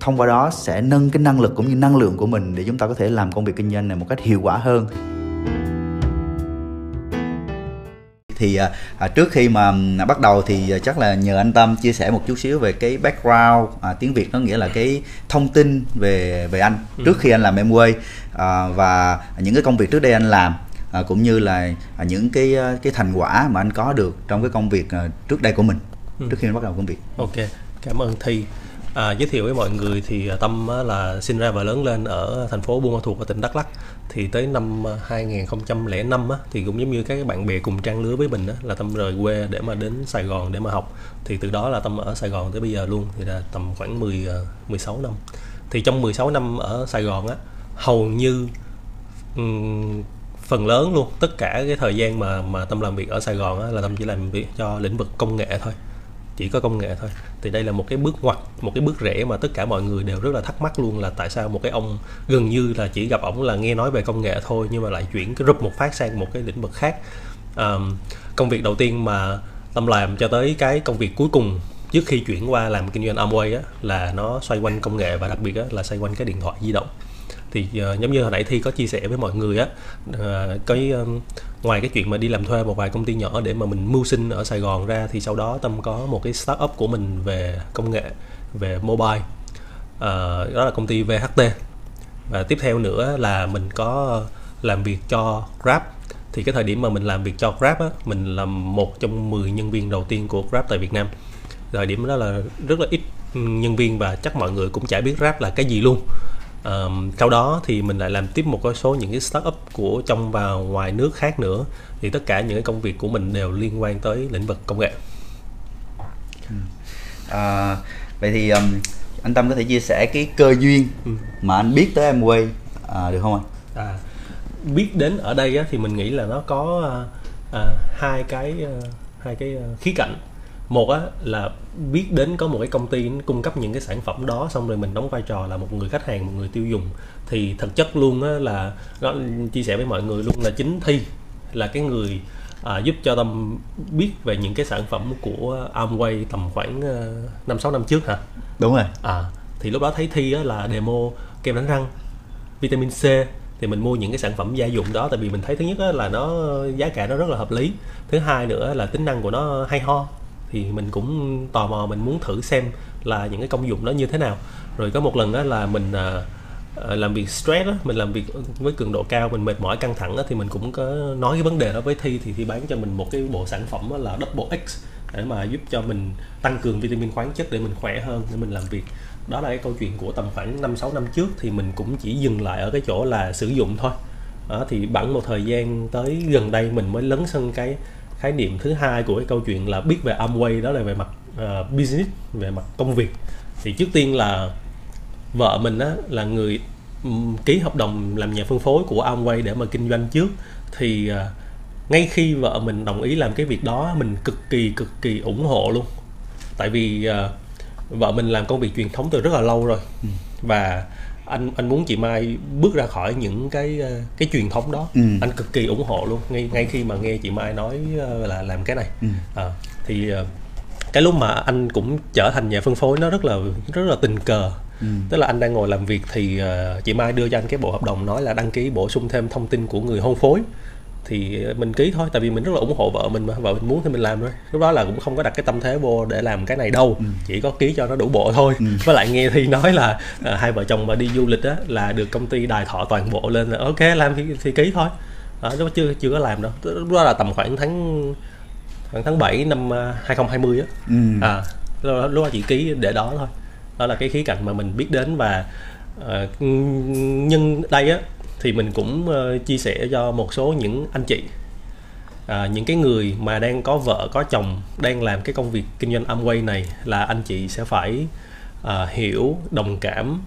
thông qua đó sẽ nâng cái năng lực cũng như năng lượng của mình để chúng ta có thể làm công việc kinh doanh này một cách hiệu quả hơn thì à, à trước khi mà à, bắt đầu thì à, chắc là nhờ anh Tâm chia sẻ một chút xíu về cái background à, tiếng Việt nó nghĩa là cái thông tin về về anh ừ. trước khi anh làm Amway à, và những cái công việc trước đây anh làm à, cũng như là à, những cái cái thành quả mà anh có được trong cái công việc à, trước đây của mình ừ. trước khi anh bắt đầu công việc. Ok, cảm ơn Thi. À, giới thiệu với mọi người thì à, Tâm là sinh ra và lớn lên ở thành phố Buôn Ma Thuột ở tỉnh Đắk Lắk. Thì tới năm à, 2005 á, thì cũng giống như các bạn bè cùng trang lứa với mình á, là Tâm rời quê để mà đến Sài Gòn để mà học. Thì từ đó là Tâm ở Sài Gòn tới bây giờ luôn thì là tầm khoảng 10 16 à, năm. Thì trong 16 năm ở Sài Gòn á hầu như um, phần lớn luôn tất cả cái thời gian mà mà Tâm làm việc ở Sài Gòn á, là Tâm chỉ làm việc cho lĩnh vực công nghệ thôi. Chỉ có công nghệ thôi thì đây là một cái bước ngoặt một cái bước rẽ mà tất cả mọi người đều rất là thắc mắc luôn là tại sao một cái ông gần như là chỉ gặp ổng là nghe nói về công nghệ thôi nhưng mà lại chuyển cái rụp một phát sang một cái lĩnh vực khác. Um, công việc đầu tiên mà tâm làm cho tới cái công việc cuối cùng trước khi chuyển qua làm kinh doanh Amway á là nó xoay quanh công nghệ và đặc biệt á, là xoay quanh cái điện thoại di động thì uh, giống như hồi nãy thi có chia sẻ với mọi người á uh, cái um, ngoài cái chuyện mà đi làm thuê một vài công ty nhỏ để mà mình mưu sinh ở Sài Gòn ra thì sau đó tâm có một cái start up của mình về công nghệ về mobile uh, đó là công ty VHT và tiếp theo nữa là mình có làm việc cho Grab. Thì cái thời điểm mà mình làm việc cho Grab á, mình là một trong 10 nhân viên đầu tiên của Grab tại Việt Nam. Thời điểm đó là rất là ít nhân viên và chắc mọi người cũng chả biết Grab là cái gì luôn um, sau đó thì mình lại làm tiếp một cái số những cái startup của trong và ngoài nước khác nữa thì tất cả những cái công việc của mình đều liên quan tới lĩnh vực công nghệ à, vậy thì um, anh Tâm có thể chia sẻ cái cơ duyên ừ. mà anh biết tới Amway à, được không anh? À, biết đến ở đây á, thì mình nghĩ là nó có à, hai cái à, hai cái khía cạnh một á là biết đến có một cái công ty cung cấp những cái sản phẩm đó xong rồi mình đóng vai trò là một người khách hàng một người tiêu dùng. Thì thực chất luôn á là nó chia sẻ với mọi người luôn là chính thi là cái người à, giúp cho tâm biết về những cái sản phẩm của Amway tầm khoảng ờ, năm sáu năm trước hả? Đúng rồi. À thì lúc đó thấy thi á, là demo kem đánh răng vitamin C thì mình mua những cái sản phẩm gia dụng đó tại vì mình thấy thứ nhất là nó giá cả nó rất là hợp lý. Thứ hai nữa là tính năng của nó hay ho thì mình cũng tò mò mình muốn thử xem là những cái công dụng đó như thế nào. Rồi có một lần đó là mình à, à, làm việc stress đó, mình làm việc với cường độ cao mình mệt mỏi căng thẳng đó, thì mình cũng có nói cái vấn đề đó với thi thì thi bán cho mình một cái bộ sản phẩm là double X để mà giúp cho mình tăng cường vitamin khoáng chất để mình khỏe hơn để mình làm việc. Đó là cái câu chuyện của tầm khoảng 5 6 năm trước thì mình cũng chỉ dừng lại ở cái chỗ là sử dụng thôi. Đó, thì bẵng một thời gian tới gần đây mình mới lấn sân cái khái niệm thứ hai của cái câu chuyện là biết về Amway đó là về mặt uh, business về mặt công việc. Thì trước tiên là vợ mình á là người ký hợp đồng làm nhà phân phối của Amway để mà kinh doanh trước. Thì uh, ngay khi vợ mình đồng ý làm cái việc đó mình cực kỳ cực kỳ ủng hộ luôn. Tại vì uh, vợ mình làm công việc truyền thống từ rất là lâu rồi. Ừ. và anh anh muốn chị Mai bước ra khỏi những cái ờ, cái truyền thống đó ừ. anh cực kỳ ủng hộ luôn ngay ngay khi mà nghe chị Mai nói ờ, là làm cái này ừ. à, thì cái lúc mà anh cũng trở thành nhà phân phối nó rất là rất là tình cờ ừ. tức là anh đang ngồi làm việc thì chị Mai đưa cho anh cái bộ hợp đồng nói là đăng ký bổ sung thêm thông tin của người hôn phối thì mình ký thôi tại vì mình rất là ủng hộ vợ mình mà vợ mình muốn thì mình làm thôi lúc đó là cũng không có đặt cái tâm thế vô để làm cái này đâu ừ. chỉ có ký cho nó đủ bộ thôi ừ. với lại nghe thì nói là à, hai vợ chồng mà đi du lịch á là được công ty đài thọ toàn bộ lên là ok làm thì, thì ký thôi đó, lúc chưa chưa có làm đâu lúc đó là tầm khoảng tháng khoảng tháng 7 năm 2020 á ừ. à lúc, lúc đó chỉ ký để đó thôi đó là cái khía cạnh mà mình biết đến và uh, nhưng đây á thì mình cũng uh, chia sẻ cho một số những anh chị à, những cái người mà đang có vợ có chồng đang làm cái công việc kinh doanh Amway này là anh chị sẽ phải à, hiểu đồng cảm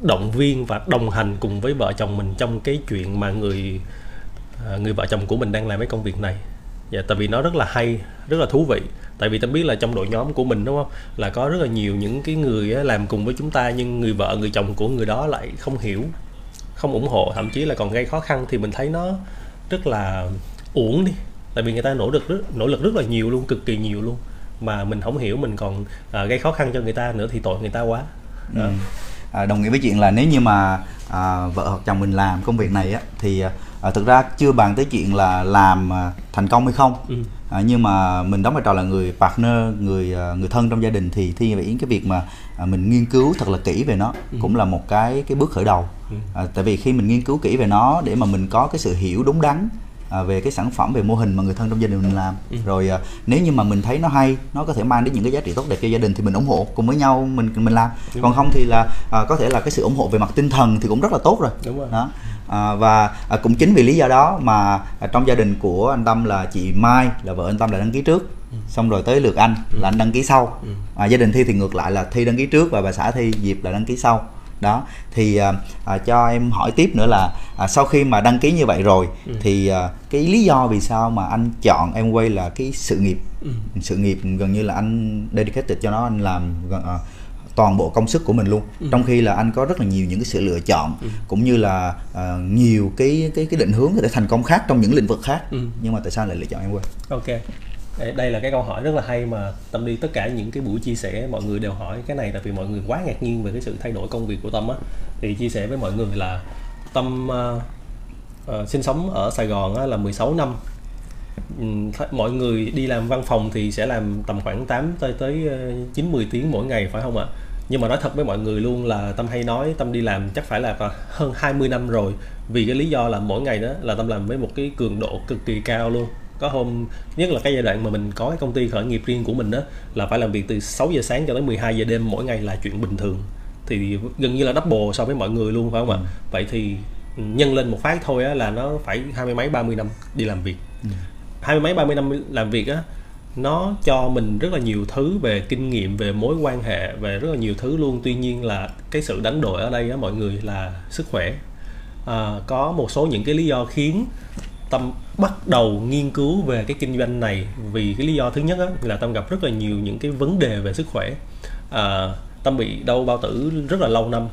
động viên và đồng hành cùng với vợ chồng mình trong cái chuyện mà người à, người vợ chồng của mình đang làm cái công việc này. Dạ tại vì nó rất là hay rất là thú vị. Tại vì ta biết là trong đội nhóm của mình đúng không? Là có rất là nhiều những cái người làm cùng với chúng ta nhưng người vợ người chồng của người đó lại không hiểu không ủng hộ thậm chí là còn gây khó khăn thì mình thấy nó rất là uổng đi tại vì người ta nỗ lực rất nỗ lực rất là nhiều luôn cực kỳ nhiều luôn mà mình không hiểu mình còn à, gây khó khăn cho người ta nữa thì tội người ta quá Đó. Ừ. À, đồng nghĩa với chuyện là nếu như mà à, vợ hoặc chồng mình làm công việc này á thì à, thực ra chưa bàn tới chuyện là làm à, thành công hay không Ừ. à, nhưng mà mình đóng vai trò là người partner người à, người thân trong gia đình thì thi vậy cái việc mà à, mình nghiên cứu thật là kỹ về nó cũng là một cái cái bước khởi đầu. Ừ. à, tại vì khi mình nghiên cứu kỹ về nó để mà mình có cái sự hiểu đúng đắn à, về cái sản phẩm về mô hình mà người thân trong gia đình mình làm. Ừ. rồi à, nếu như mà mình thấy nó hay nó có thể mang đến những cái giá trị tốt đẹp cho gia đình thì mình ủng hộ cùng với nhau mình mình làm. Đúng còn rồi. không thì là à, có thể là cái sự ủng hộ về mặt tinh thần thì cũng rất là tốt rồi. Đúng rồi. Đó à, và à, cũng chính vì lý do đó mà à, trong gia đình của anh Tâm là chị Mai là vợ anh Tâm là đăng ký trước xong rồi tới lượt anh là anh đăng ký sau Ừ. à, gia đình thi thì ngược lại là thi đăng ký trước và bà xã thi Diệp là đăng ký sau đó thì à, à, cho em hỏi tiếp nữa là à, sau khi mà đăng ký như vậy rồi Ừ. thì à, cái lý do vì sao mà anh chọn em quay là cái sự nghiệp Ừ. sự nghiệp gần như là anh dedicated cho nó anh làm gần- à, toàn bộ công sức của mình luôn Ừ. trong khi là anh có rất là nhiều những cái sự lựa chọn Ừ. cũng như là à, nhiều cái cái cái định hướng để thành công khác trong những lĩnh vực khác Ừ. nhưng mà tại sao lại lựa chọn em quay Ok. Đây- là cái câu hỏi rất là hay mà Tâm đi tất cả những cái buổi chia sẻ mọi người đều hỏi cái này tại vì mọi người quá ngạc nhiên về cái sự thay đổi công việc của Tâm á. Thì chia sẻ với mọi người là Tâm ờ, ờ, sinh sống ở Sài Gòn á, là 16 năm. Th- mọi người đi làm văn phòng thì sẽ làm tầm khoảng 8 tới tới ờ, 9 10 tiếng mỗi ngày phải không ạ? Nhưng mà nói thật với mọi người luôn là Tâm hay nói Tâm đi làm chắc phải là hơn 20 năm rồi. Vì cái lý do là mỗi ngày đó là Tâm làm với một cái cường độ cực kỳ cao luôn. Có hôm nhất là cái giai đoạn mà mình có cái công ty khởi nghiệp riêng của mình đó là phải làm việc từ 6 giờ sáng cho tới 12 giờ đêm mỗi ngày là chuyện bình thường. Thì gần như là double so với mọi người luôn phải không ạ? Vậy thì nhân lên một phát thôi á, là nó phải hai mươi mấy ba mươi năm đi làm việc hai mươi mấy ba mươi năm làm việc á nó cho mình rất là nhiều thứ về kinh nghiệm về mối quan hệ về rất là nhiều thứ luôn. Tuy nhiên là cái sự đánh đổi ở đây á mọi người là sức khỏe. À, có một số những cái lý do khiến tâm bắt đầu nghiên cứu về cái kinh doanh này. Vì cái lý do thứ nhất á, là tâm gặp rất là nhiều những cái vấn đề về sức khỏe. À, tâm bị đau bao tử rất là lâu năm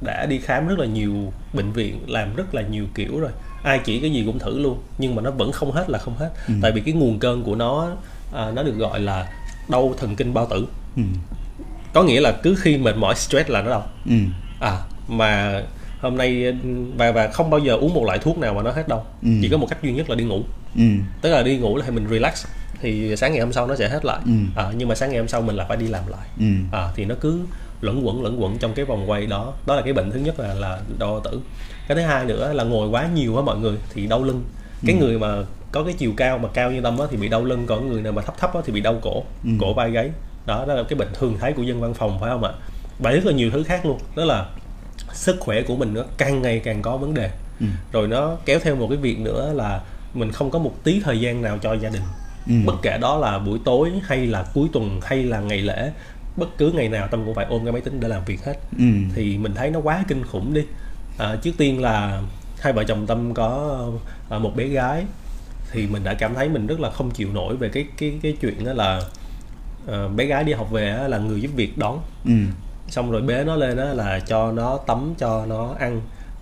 đã đi khám rất là nhiều bệnh viện làm rất là nhiều kiểu rồi ai chỉ cái gì cũng thử luôn nhưng mà nó vẫn không hết là không hết Ừ. tại vì cái nguồn cơn của nó à, nó được gọi là đau thần kinh bao tử ừ. có nghĩa là cứ khi mệt mỏi stress là nó đau Ừ. à mà hôm nay và và không bao giờ uống một loại thuốc nào mà nó hết đâu Ừ. chỉ có một cách duy nhất là đi ngủ Ừ. tức là đi ngủ là mình relax thì sáng ngày hôm sau nó sẽ hết lại Ừ. à, nhưng mà sáng ngày hôm sau mình là phải đi làm lại Ừ. à, thì nó cứ lẫn quẩn lẫn quẩn trong cái vòng quay đó. Đó là cái bệnh thứ nhất là là đau bao tử. Cái thứ hai nữa là ngồi quá nhiều á mọi người thì đau lưng. Cái người mà có cái chiều cao mà cao như tâm á thì bị đau lưng còn người nào mà thấp thấp á thì bị đau cổ Ừ. cổ vai gáy. Đó đó là cái bệnh thường thấy của dân văn phòng phải không ạ? Và rất là nhiều thứ khác luôn đó là sức khỏe của mình nó càng ngày càng có vấn đề. Ừ. rồi nó kéo theo một cái việc nữa là mình không có một tí thời gian nào cho gia đình. Ừ. bất kể đó là buổi tối hay là cuối tuần hay là ngày lễ bất cứ ngày nào tâm cũng phải ôm cái máy tính để làm việc hết Ừ. thì mình thấy nó quá kinh khủng đi à, trước tiên là hai vợ chồng tâm có à, một bé gái thì mình đã cảm thấy mình rất là không chịu nổi về cái cái cái chuyện đó là ờ, bé gái đi học về á, là người giúp việc đón Ừ. xong rồi bế nó lên đó là cho nó tắm cho nó ăn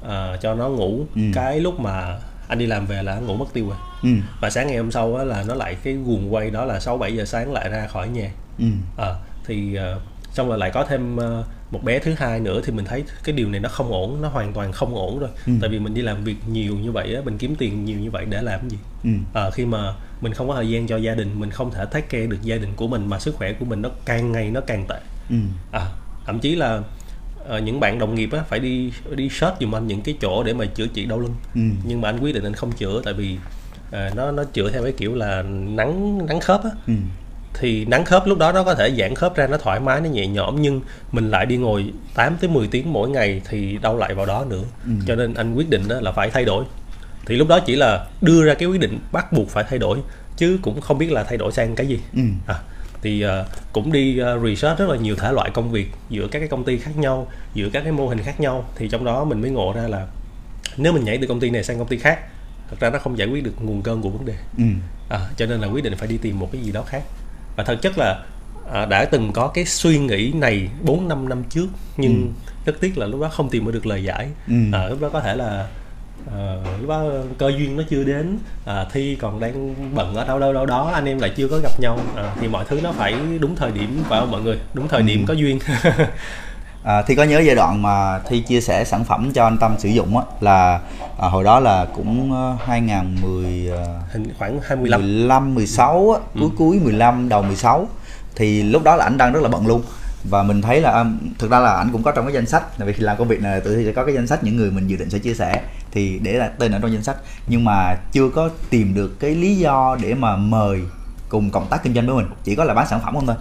à, cho nó ngủ Ừ. cái lúc mà anh đi làm về là ngủ mất tiêu rồi Ừ. và sáng ngày hôm sau á, là nó lại cái guồng quay đó là 6 7 giờ sáng lại ra khỏi nhà Ừ. à, thì ờ, xong rồi lại có thêm ờ, một bé thứ hai nữa thì mình thấy cái điều này nó không ổn nó hoàn toàn không ổn rồi Ừ. tại vì mình đi làm việc nhiều như vậy á mình kiếm tiền nhiều như vậy để làm cái gì Ừ. à, khi mà mình không có thời gian cho gia đình mình không thể take care được gia đình của mình mà sức khỏe của mình nó càng ngày nó càng tệ Ừ. à thậm chí là ờ, những bạn đồng nghiệp á phải đi đi search giùm anh những cái chỗ để mà chữa trị đau lưng Ừ. nhưng mà anh quyết định anh không chữa tại vì ờ, nó nó chữa theo cái kiểu là nắng nắng khớp á Ừ. thì nắng khớp lúc đó nó có thể giãn khớp ra nó thoải mái nó nhẹ nhõm nhưng mình lại đi ngồi 8 tới 10 tiếng mỗi ngày thì đau lại vào đó nữa Ừ. cho nên anh quyết định đó là phải thay đổi thì lúc đó chỉ là đưa ra cái quyết định bắt buộc phải thay đổi chứ cũng không biết là thay đổi sang cái gì Ừ. à, thì uh, cũng đi uh, research rất là nhiều thể loại công việc giữa các cái công ty khác nhau giữa các cái mô hình khác nhau thì trong đó mình mới ngộ ra là nếu mình nhảy từ công ty này sang công ty khác thật ra nó không giải quyết được nguồn cơn của vấn đề ừ. à, cho nên là quyết định phải đi tìm một cái gì đó khác và thật chất là à, đã từng có cái suy nghĩ này 4 năm năm trước nhưng ừ. rất tiếc là lúc đó không tìm được lời giải Ừ. à, lúc đó có thể là à, lúc đó cơ duyên nó chưa đến à, thi còn đang bận ở đâu đâu đâu đó anh em lại chưa có gặp nhau à, thì mọi thứ nó phải đúng thời điểm phải không mọi người đúng thời điểm Ừ. có duyên À, thì có nhớ giai đoạn mà Thi chia sẻ sản phẩm cho anh Tâm sử dụng á là à, hồi đó là cũng ờ, 2010 ờ, Hình khoảng 25 15 16 á, cuối cuối 15 đầu 16 thì lúc đó là anh đang rất là bận luôn. Và mình thấy là um, thực ra là anh cũng có trong cái danh sách tại vì khi làm công việc này tự thì sẽ có cái danh sách những người mình dự định sẽ chia sẻ thì để là tên ở trong danh sách. Nhưng mà chưa có tìm được cái lý do để mà mời cùng cộng tác kinh doanh với mình chỉ có là bán sản phẩm không thôi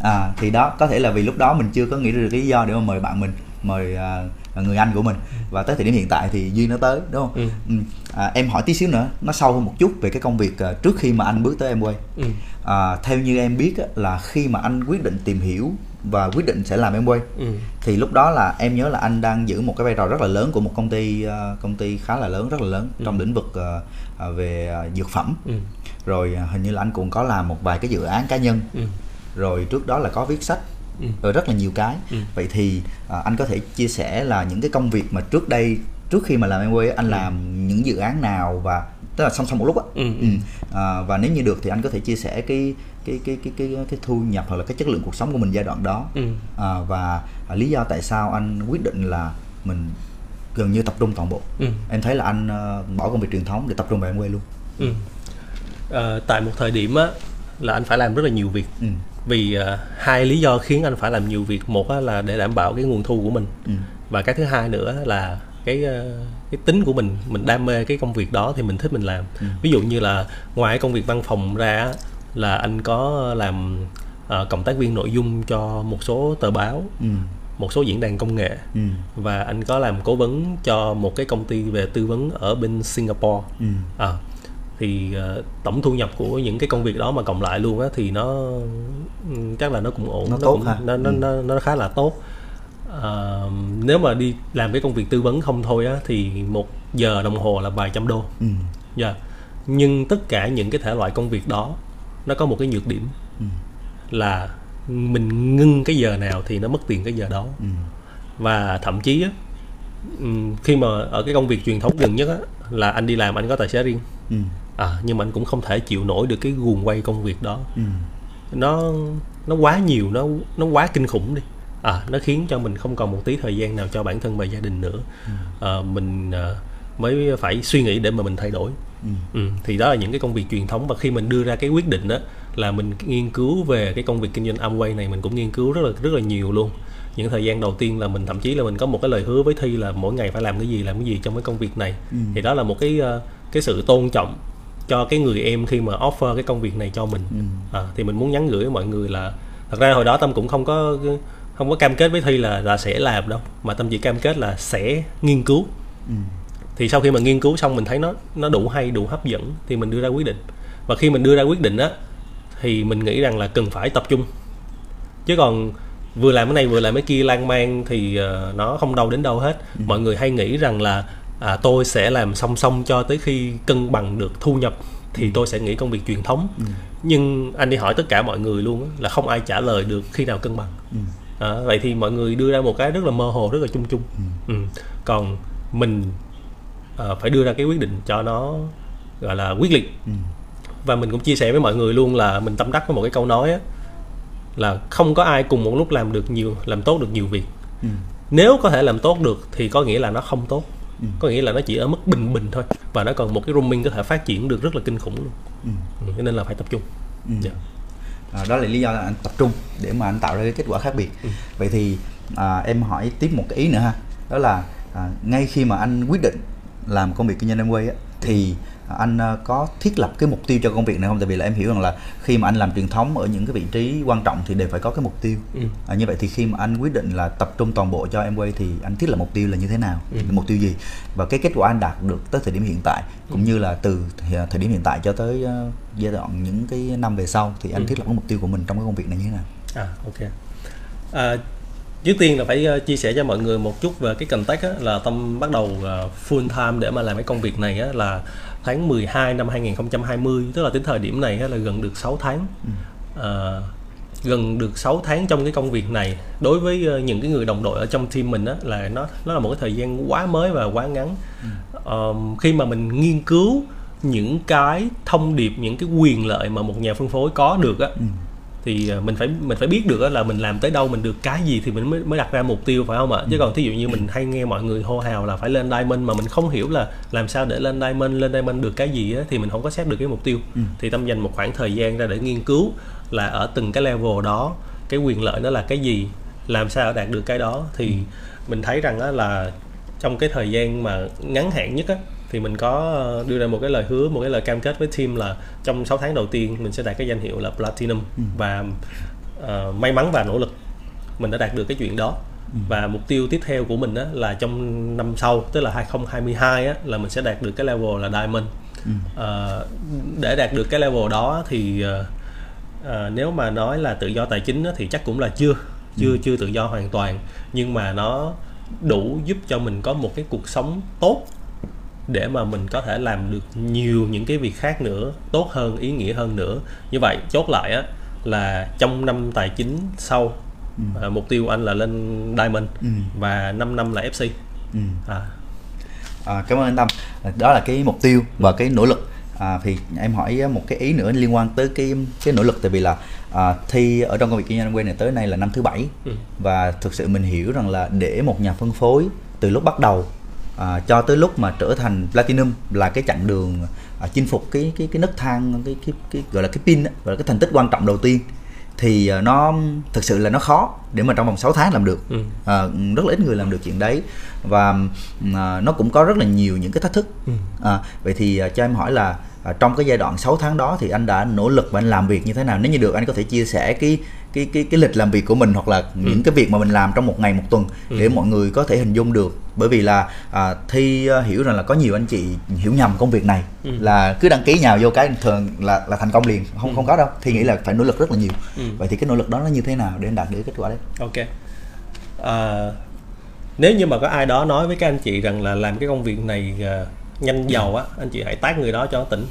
à, thì đó có thể là vì lúc đó mình chưa có nghĩ được lý do để mà mời bạn mình mời à, người anh của mình và tới thời điểm hiện tại thì duyên nó tới đúng không Ừ. Ừ. À, em hỏi tí xíu nữa nó sâu hơn một chút về cái công việc à, trước khi mà anh bước tới Amway ừ. à, theo như em biết á, là khi mà anh quyết định tìm hiểu và quyết định sẽ làm Amway Ừ. thì lúc đó là em nhớ là anh đang giữ một cái vai trò rất là lớn của một công ty à, công ty khá là lớn rất là lớn trong lĩnh vực à, về à, dược phẩm Ừ. rồi à, hình như là anh cũng có làm một vài cái dự án cá nhân Ừ. rồi trước đó là có viết sách Ừ. rồi rất là nhiều cái Ừ. vậy thì à, anh có thể chia sẻ là những cái công việc mà trước đây trước khi mà làm Amway anh làm những dự án nào và tức là song song một lúc á Ừ. ừ. à, và nếu như được thì anh có thể chia sẻ cái cái cái cái cái cái thu nhập hoặc là cái chất lượng cuộc sống của mình giai đoạn đó Ừ. à, và à, lý do tại sao anh quyết định là mình gần như tập trung toàn bộ Ừ. em thấy là anh ờ, bỏ công việc truyền thống để tập trung vào Amway luôn Ừ. Ờ, tại một thời điểm á là anh phải làm rất là nhiều việc ừ. vì ờ, hai lý do khiến anh phải làm nhiều việc một á, là để đảm bảo cái nguồn thu của mình Ừ. và cái thứ hai nữa là cái cái tính của mình mình đam mê cái công việc đó thì mình thích mình làm Ừ. ví dụ như là ngoài công việc văn phòng ra á, là anh có làm ờ, cộng tác viên nội dung cho một số tờ báo Ừ. một số diễn đàn công nghệ Ừ. và anh có làm cố vấn cho một cái công ty về tư vấn ở bên Singapore Ừ. à, thì ờ, tổng thu nhập của những cái công việc đó mà cộng lại luôn á thì nó ừ, chắc là nó cũng ổn Nó tốt cũng, ha. nó, nó, Ừ. nó nó khá là tốt à, nếu mà đi làm cái công việc tư vấn không thôi á thì một giờ đồng hồ là vài trăm đô Ừ. Dạ. nhưng tất cả những cái thể loại công việc đó nó có một cái nhược điểm Ừ. là mình ngưng cái giờ nào thì nó mất tiền cái giờ đó Ừ. và thậm chí á ừm, khi mà ở cái công việc truyền thống gần nhất á là anh đi làm anh có tài xế riêng Ừ. à nhưng mà anh cũng không thể chịu nổi được cái guồng quay công việc đó Ừ. nó nó quá nhiều nó nó quá kinh khủng đi à nó khiến cho mình không còn một tí thời gian nào cho bản thân và gia đình nữa à, mình à, mới phải suy nghĩ để mà mình thay đổi Ừ. ừ, thì đó là những cái công việc truyền thống và khi mình đưa ra cái quyết định đó là mình nghiên cứu về cái công việc kinh doanh Amway này mình cũng nghiên cứu rất là rất là nhiều luôn những thời gian đầu tiên là mình thậm chí là mình có một cái lời hứa với thi là mỗi ngày phải làm cái gì làm cái gì trong cái công việc này Ừ. thì đó là một cái ờ, cái sự tôn trọng cho cái người em khi mà offer cái công việc này cho mình Ừ. à, thì mình muốn nhắn gửi với mọi người là thật ra hồi đó tâm cũng không có không có cam kết với thi là là sẽ làm đâu mà tâm chỉ cam kết là sẽ nghiên cứu Ừ. thì sau khi mà nghiên cứu xong mình thấy nó nó đủ hay đủ hấp dẫn thì mình đưa ra quyết định và khi mình đưa ra quyết định á thì mình nghĩ rằng là cần phải tập trung. Chứ còn vừa làm cái này vừa làm cái kia lan man thì ờ, nó không đâu đến đâu hết. Mọi người hay nghĩ rằng là à, tôi sẽ làm song song cho tới khi cân bằng được thu nhập thì tôi sẽ nghĩ công việc truyền thống. Nhưng anh đi hỏi tất cả mọi người luôn là không ai trả lời được khi nào cân bằng. Ừ. à, vậy thì mọi người đưa ra một cái rất là mơ hồ rất là chung chung. Ừ. còn mình ờ, phải đưa ra cái quyết định cho nó gọi là quyết liệt. Ừ. và mình cũng chia sẻ với mọi người luôn là mình tâm đắc với một cái câu nói á là không có ai cùng một lúc làm được nhiều làm tốt được nhiều việc Ừ. nếu có thể làm tốt được thì có nghĩa là nó không tốt Ừ. có nghĩa là nó chỉ ở mức bình bình thôi và nó còn một cái roaming có thể phát triển được rất là kinh khủng luôn Ừ. ừ, nên là phải tập trung Ừ. Dạ. À, đó là lý do là anh tập trung để mà anh tạo ra cái kết quả khác biệt Ừ. vậy thì à, em hỏi tiếp một cái ý nữa ha đó là à, ngay khi mà anh quyết định làm công việc kinh doanh Amway á, thì anh ờ, có thiết lập cái mục tiêu cho công việc này không tại vì là em hiểu rằng là khi mà anh làm truyền thống ở những cái vị trí quan trọng thì đều phải có cái mục tiêu Ừ. à, như vậy thì khi mà anh quyết định là tập trung toàn bộ cho em quay thì anh thiết lập mục tiêu là như thế nào Ừ. mục tiêu gì và cái kết quả anh đạt được tới thời điểm hiện tại cũng như là từ thì- thời điểm hiện tại cho tới ờ, giai đoạn những cái năm về sau thì anh Ừ. thiết lập cái mục tiêu của mình trong cái công việc này như thế nào À ok. À, trước tiên là phải ờ, chia sẻ cho mọi người một chút về cái context á, là Tâm bắt đầu ờ, full time để mà làm cái công việc này á, là tháng 12 năm 2020 tức là đến thời điểm này là gần được 6 tháng. À, gần được 6 tháng trong cái công việc này đối với ờ, những cái người đồng đội ở trong team mình á là nó nó là một cái thời gian quá mới và quá ngắn. Ờm, khi mà mình nghiên cứu những cái thông điệp những cái quyền lợi mà một nhà phân phối có được á Ừ. thì ờ, mình phải mình phải biết được á là mình làm tới đâu mình được cái gì thì mình mới mới đặt ra mục tiêu phải không ạ? Chứ còn thí dụ như mình hay nghe mọi người hô hào là phải lên diamond mà mình không hiểu là làm sao để lên diamond lên diamond được cái gì á thì mình không có xét được cái mục tiêu. Ừ. thì tâm dành một khoảng thời gian ra để nghiên cứu là ở từng cái level đó cái quyền lợi nó là cái gì làm sao đạt được cái đó. Thì mình thấy rằng á là trong cái thời gian mà ngắn hạn nhất á thì mình có ờ, đưa ra một cái lời hứa một cái lời cam kết với team là trong 6 tháng đầu tiên mình sẽ đạt cái danh hiệu là platinum. Và ờ, may mắn và nỗ lực mình đã đạt được cái chuyện đó. Và mục tiêu tiếp theo của mình á, là trong năm sau tức là 2022 á, là mình sẽ đạt được cái level là diamond. Ờ, để đạt được cái level đó thì ờ, ờ, nếu mà nói là tự do tài chính á, thì chắc cũng là chưa chưa chưa tự do hoàn toàn. Nhưng mà nó đủ giúp cho mình có một cái cuộc sống tốt để mà mình có thể làm được nhiều những cái việc khác nữa tốt hơn ý nghĩa hơn nữa như vậy chốt lại á là trong năm tài chính sau à, mục tiêu anh là lên diamond Ừ. và 5 năm là fc Ừ. à, À, cảm ơn anh Tâm. Đó là cái mục tiêu và cái nỗ lực. À, thì em hỏi một cái ý nữa liên quan tới cái cái nỗ lực tại vì là à, thi ở trong công việc kinh doanh quay này tới nay là năm thứ bảy Ừ. và thực sự mình hiểu rằng là để một nhà phân phối từ lúc bắt đầu à, cho tới lúc mà trở thành platinum là cái chặng đường à, chinh phục cái cái cái nấc thang cái cái, cái gọi là cái pin á, gọi là cái thành tích quan trọng đầu tiên thì à, nó thực sự là nó khó để mà trong vòng 6 tháng làm được Ừ. à, rất là ít người làm được chuyện đấy và à, nó cũng có rất là nhiều những cái thách thức Ừ. à, vậy thì à, cho em hỏi là à, trong cái giai đoạn 6 tháng đó thì anh đã nỗ lực và anh làm việc như thế nào nếu như được anh có thể chia sẻ cái cái cái cái lịch làm việc của mình hoặc là những cái việc mà mình làm trong một ngày một tuần để mọi người có thể hình dung được. Bởi vì là à, thi à, hiểu rằng là có nhiều anh chị hiểu nhầm công việc này Ừ. là cứ đăng ký nhào vô cái thường là là thành công liền không không có đâu. Thi nghĩ là phải nỗ lực rất là nhiều. Ừ. vậy thì cái nỗ lực đó nó như thế nào để anh đạt được kết quả đấy? Ok. À, nếu như mà có ai đó nói với các anh chị rằng là làm cái công việc này à, nhanh giàu á anh chị hãy tát người đó cho tỉnh.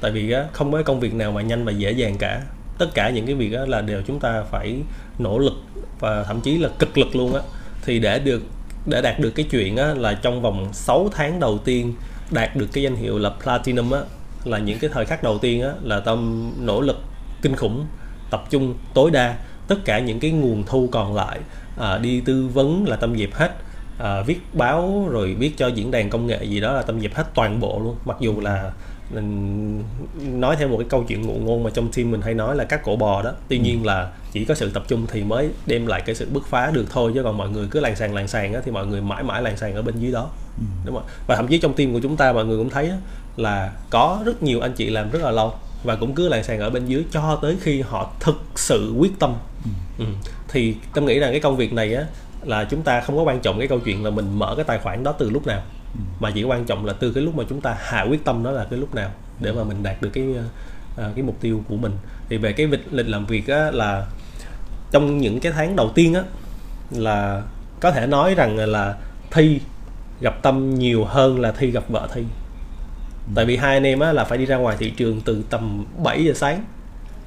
Tại vì á, không có công việc nào mà nhanh và dễ dàng cả tất cả những cái việc đó là đều chúng ta phải nỗ lực và thậm chí là cực lực luôn á. Thì để được để đạt được cái chuyện á, là trong vòng 6 tháng đầu tiên đạt được cái danh hiệu là platinum á là những cái thời khắc đầu tiên á là tâm nỗ lực kinh khủng tập trung tối đa. Tất cả những cái nguồn thu còn lại à, đi tư vấn là tâm dẹp hết. À, viết báo rồi viết cho diễn đàn công nghệ gì đó là tâm dẹp hết toàn bộ luôn. Mặc dù là mình nói theo một cái câu chuyện ngụ ngôn mà trong team mình hay nói là các cổ bò đó. Tuy nhiên là chỉ có sự tập trung thì mới đem lại cái sự bứt phá được thôi chứ còn mọi người cứ làng sàng làng sàng á, thì mọi người mãi mãi làng sàng ở bên dưới đó. Đúng không và thậm chí trong team của chúng ta mọi người cũng thấy á, là có rất nhiều anh chị làm rất là lâu và cũng cứ làng sàng ở bên dưới cho tới khi họ thực sự quyết tâm. Ừ. thì tâm nghĩ rằng cái công việc này á là chúng ta không có quan trọng cái câu chuyện là mình mở cái tài khoản đó từ lúc nào mà chỉ quan trọng là từ cái lúc mà chúng ta hạ quyết tâm đó là cái lúc nào để mà mình đạt được cái ờ, cái mục tiêu của mình. Thì về cái lịch, lịch làm việc á là trong những cái tháng đầu tiên á là có thể nói rằng là thi gặp tâm nhiều hơn là thi gặp vợ thi. Tại vì hai anh em á là phải đi ra ngoài thị trường từ tầm 7 giờ sáng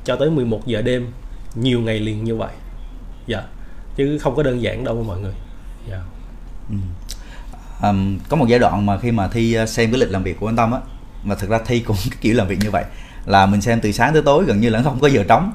cho tới 11 giờ đêm nhiều ngày liền như vậy. Dạ. Chứ không có đơn giản đâu mọi người. Dạ. Ừ um, có một giai đoạn mà khi mà thi ờ, xem cái lịch làm việc của anh Tâm á mà thực ra thi cũng cái kiểu làm việc như vậy là mình xem từ sáng tới tối gần như là không có giờ trống.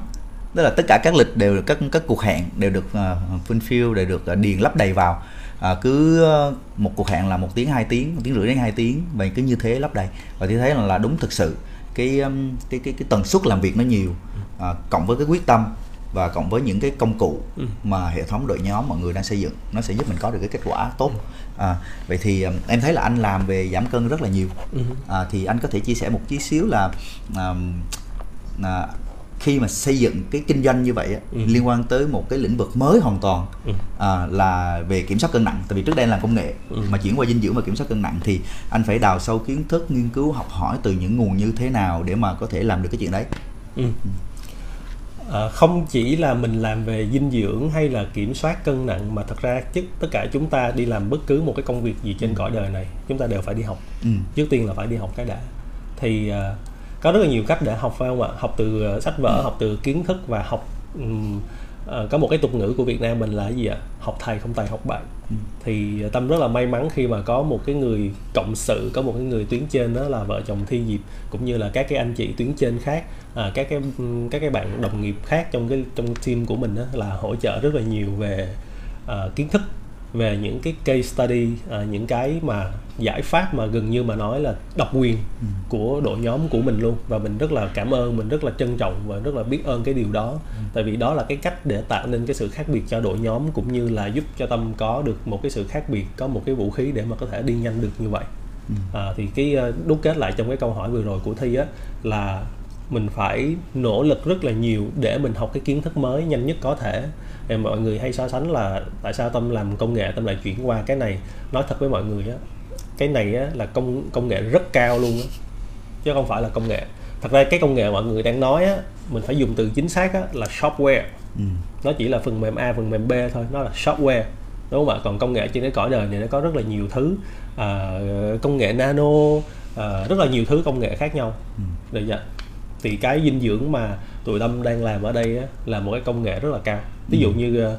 Tức là tất cả các lịch đều các các cuộc hẹn đều được ờ, uh, fulfill đều được uh, điền lấp đầy vào. À, cứ uh, một cuộc hẹn là một tiếng hai tiếng một tiếng rưỡi đến hai tiếng và cứ như thế lấp đầy. Và thì thấy là, là đúng thực sự cái um, cái cái cái tần suất làm việc nó nhiều à, cộng với cái quyết tâm và cộng với những cái công cụ Ừ. mà hệ thống đội nhóm mọi người đang xây dựng nó sẽ giúp mình có được cái kết quả tốt à, vậy thì um, em thấy là anh làm về giảm cân rất là nhiều Ừ. à, thì anh có thể chia sẻ một chút xíu là um, à, khi mà xây dựng cái kinh doanh như vậy á, Ừ. liên quan tới một cái lĩnh vực mới hoàn toàn Ừ. à, là về kiểm soát cân nặng tại vì trước đây anh làm công nghệ Ừ. mà chuyển qua dinh dưỡng và kiểm soát cân nặng thì anh phải đào sâu kiến thức nghiên cứu học hỏi từ những nguồn như thế nào để mà có thể làm được cái chuyện đấy Ừ. Ờ, không chỉ là mình làm về dinh dưỡng hay là kiểm soát cân nặng mà thật ra chứ tất cả chúng ta đi làm bất cứ một cái công việc gì trên cõi đời này chúng ta đều phải đi học. Ừ. trước tiên là phải đi học cái đã. Thì ờ, có rất là nhiều cách để học phải không ạ? Học từ ờ, sách vở học từ kiến thức và học ừm, ờ, có một cái tục ngữ của Việt Nam mình là cái gì ạ? Học thầy không thầy học bạn. Thì tâm rất là may mắn khi mà có một cái người cộng sự có một cái người tuyến trên đó là vợ chồng thi diệp cũng như là các cái anh chị tuyến trên khác à, các cái các cái bạn đồng nghiệp khác trong cái trong team của mình đó là hỗ trợ rất là nhiều về à, kiến thức về những cái case study à, những cái mà giải pháp mà gần như mà nói là độc quyền của đội nhóm của mình luôn. Và mình rất là cảm ơn mình rất là trân trọng và rất là biết ơn cái điều đó. Tại vì đó là cái cách để tạo nên cái sự khác biệt cho đội nhóm cũng như là giúp cho tâm có được một cái sự khác biệt có một cái vũ khí để mà có thể đi nhanh được như vậy. À, thì cái ờ, đúc kết lại trong cái câu hỏi vừa rồi của thi á là mình phải nỗ lực rất là nhiều để mình học cái kiến thức mới nhanh nhất có thể. Thì mọi người hay so sánh là tại sao tâm làm công nghệ tâm lại chuyển qua cái này. Nói thật với mọi người á cái này á là công công nghệ rất cao luôn á chứ không phải là công nghệ. Thật ra cái công nghệ mọi người đang nói á mình phải dùng từ chính xác á là software. Ừ. nó chỉ là phần mềm A phần mềm B thôi nó là software đúng không ạ? Còn công nghệ trên cái cõi đời này nó có rất là nhiều thứ. À, công nghệ nano à, rất là nhiều thứ công nghệ khác nhau. Ừ. được chưa thì cái dinh dưỡng mà tụi tâm đang làm ở đây á, là một cái công nghệ rất là cao. Ví dụ như ờ,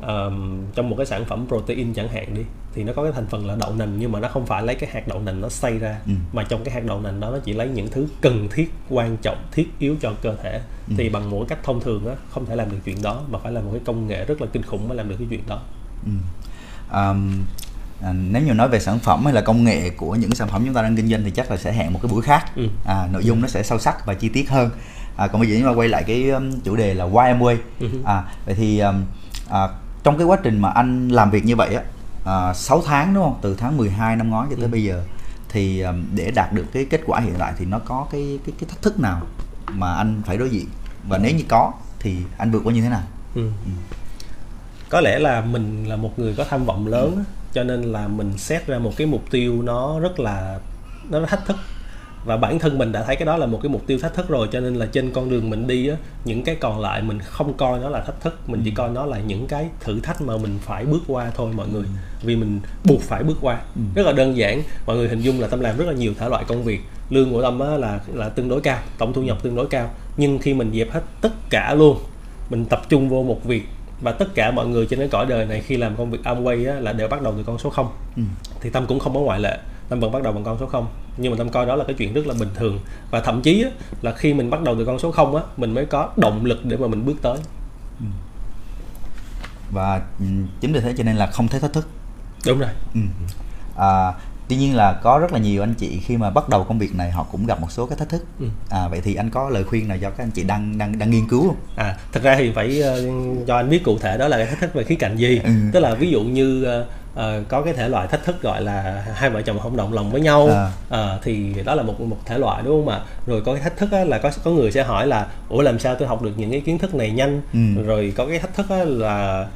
ờm, trong một cái sản phẩm protein chẳng hạn đi thì nó có cái thành phần là đậu nành nhưng mà nó không phải lấy cái hạt đậu nành nó xay ra Ừ. mà trong cái hạt đậu nành đó nó chỉ lấy những thứ cần thiết quan trọng thiết yếu cho cơ thể. Thì bằng một cách thông thường á không thể làm được chuyện đó mà phải là một cái công nghệ rất là kinh khủng mới làm được cái chuyện đó. Ừ. Um, à, nếu như nói về sản phẩm hay là công nghệ của những sản phẩm chúng ta đang kinh doanh thì chắc là sẽ hẹn một cái buổi khác Ừ. à, nội dung nó sẽ sâu sắc và chi tiết hơn à, còn bây giờ chúng ta quay lại cái um, chủ đề là why em way Ừ. à, vậy thì um, à, trong cái quá trình mà anh làm việc như vậy á à, 6 tháng đúng không từ tháng 12 năm ngoái cho tới Ừ. bây giờ thì um, để đạt được cái kết quả hiện tại thì nó có cái cái cái thách thức nào mà anh phải đối diện và nếu như có thì anh vượt qua như thế nào Ừ. có lẽ là mình là một người có tham vọng lớn cho nên là mình xét ra một cái mục tiêu nó rất là nó rất thách thức. Và bản thân mình đã thấy cái đó là một cái mục tiêu thách thức rồi cho nên là trên con đường mình đi á những cái còn lại mình không coi nó là thách thức mình chỉ coi nó là những cái thử thách mà mình phải bước qua thôi mọi người. Vì mình buộc phải bước qua. Rất là đơn giản mọi người hình dung là tâm làm rất là nhiều thể loại công việc. Lương của tâm á là là tương đối cao tổng thu nhập tương đối cao. Nhưng khi mình dẹp hết tất cả luôn mình tập trung vô một việc và tất cả mọi người trên cái cõi đời này khi làm công việc Amway á, là đều bắt đầu từ con số 0 Ừ. thì tâm cũng không có ngoại lệ tâm vẫn bắt đầu bằng con số 0 nhưng mà tâm coi đó là cái chuyện rất là bình thường. Và thậm chí á, là khi mình bắt đầu từ con số 0 á mình mới có động lực để mà mình bước tới. Và um, chính vì thế cho nên là không thấy thách thức. Đúng rồi. Ừ. À, tuy nhiên là có rất là nhiều anh chị khi mà bắt đầu công việc này họ cũng gặp một số cái thách thức. Ừ. À, vậy thì anh có lời khuyên nào cho các anh chị đang đang đang nghiên cứu không? à thật ra thì phải ờ, cho anh biết cụ thể đó là cái thách thức về khía cạnh gì Ừ. tức là ví dụ như ờ, ờ, có cái thể loại thách thức gọi là hai vợ chồng không đồng lòng với nhau À. Ờ, thì đó là một một thể loại đúng không ạ rồi có cái thách thức á, là có có người sẽ hỏi là ủa làm sao tôi học được những cái kiến thức này nhanh Ừ. rồi có cái thách thức á là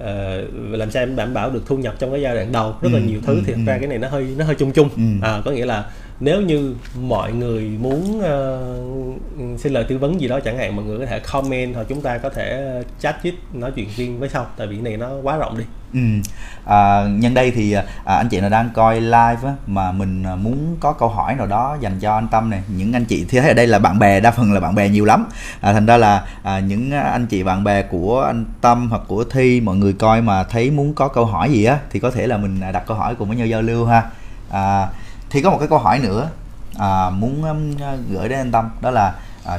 ờ, làm sao em đảm bảo được thu nhập trong cái giai đoạn đầu rất là Ừ, nhiều thứ ừ, thì thật ừ. ra cái này nó hơi nó hơi chung chung Ừ. à, có nghĩa là nếu như mọi người muốn uh, xin lời tư vấn gì đó chẳng hạn mọi người có thể comment hoặc chúng ta có thể chat chít nói chuyện riêng với sau. Tại vì này nó quá rộng đi. Ừ. À, nhân đây thì à, anh chị nào đang coi live á, mà mình à, muốn có câu hỏi nào đó dành cho anh Tâm này những anh chị thì thấy ở đây là bạn bè đa phần là bạn bè nhiều lắm. À, thành ra là à, những à, anh chị bạn bè của anh Tâm hoặc của Thi mọi người coi mà thấy muốn có câu hỏi gì á thì có thể là mình à, đặt câu hỏi cùng với nhau giao lưu ha. À, thì có một cái câu hỏi nữa à, muốn um, gửi đến anh Tâm đó là à,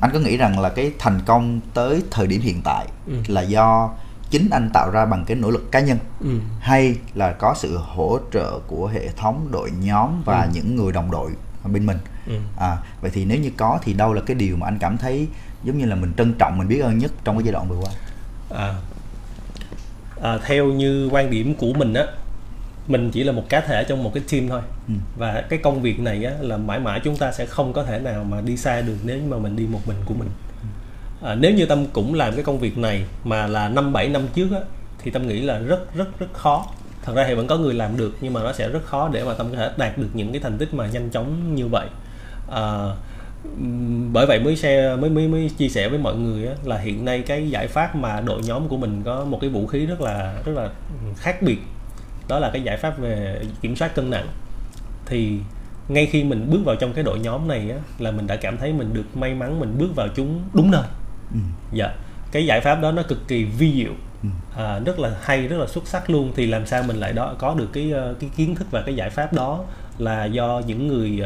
anh có nghĩ rằng là cái thành công tới thời điểm hiện tại Ừ. là do chính anh tạo ra bằng cái nỗ lực cá nhân ừ. hay là có sự hỗ trợ của hệ thống đội nhóm và Ừ. những người đồng đội bên mình Ừ. à vậy thì nếu như có thì đâu là cái điều mà anh cảm thấy giống như là mình trân trọng mình biết ơn nhất trong cái giai đoạn vừa qua à, à, theo như quan điểm của mình á mình chỉ là một cá thể trong một cái team thôi. Ừ. và cái công việc này á là mãi mãi chúng ta sẽ không có thể nào mà đi xa được nếu mà mình đi một mình của mình. À, nếu như tâm cũng làm cái công việc này mà là năm bảy năm trước á thì tâm nghĩ là rất rất rất khó. Thật ra thì vẫn có người làm được nhưng mà nó sẽ rất khó để mà tâm có thể đạt được những cái thành tích mà nhanh chóng như vậy. À, bởi vậy mới share mới mới mới chia sẻ với mọi người á, là hiện nay cái giải pháp mà đội nhóm của mình có một cái vũ khí rất là rất là khác biệt đó là cái giải pháp về kiểm soát cân nặng. Thì ngay khi mình bước vào trong cái đội nhóm này á, là mình đã cảm thấy mình được may mắn mình bước vào chúng đúng nơi. Ừ. dạ. Cái giải pháp đó nó cực kỳ vi diệu. Ừ. à, rất là hay rất là xuất sắc luôn. Thì làm sao mình lại đó có được cái ờ, cái kiến thức và cái giải pháp đó là do những người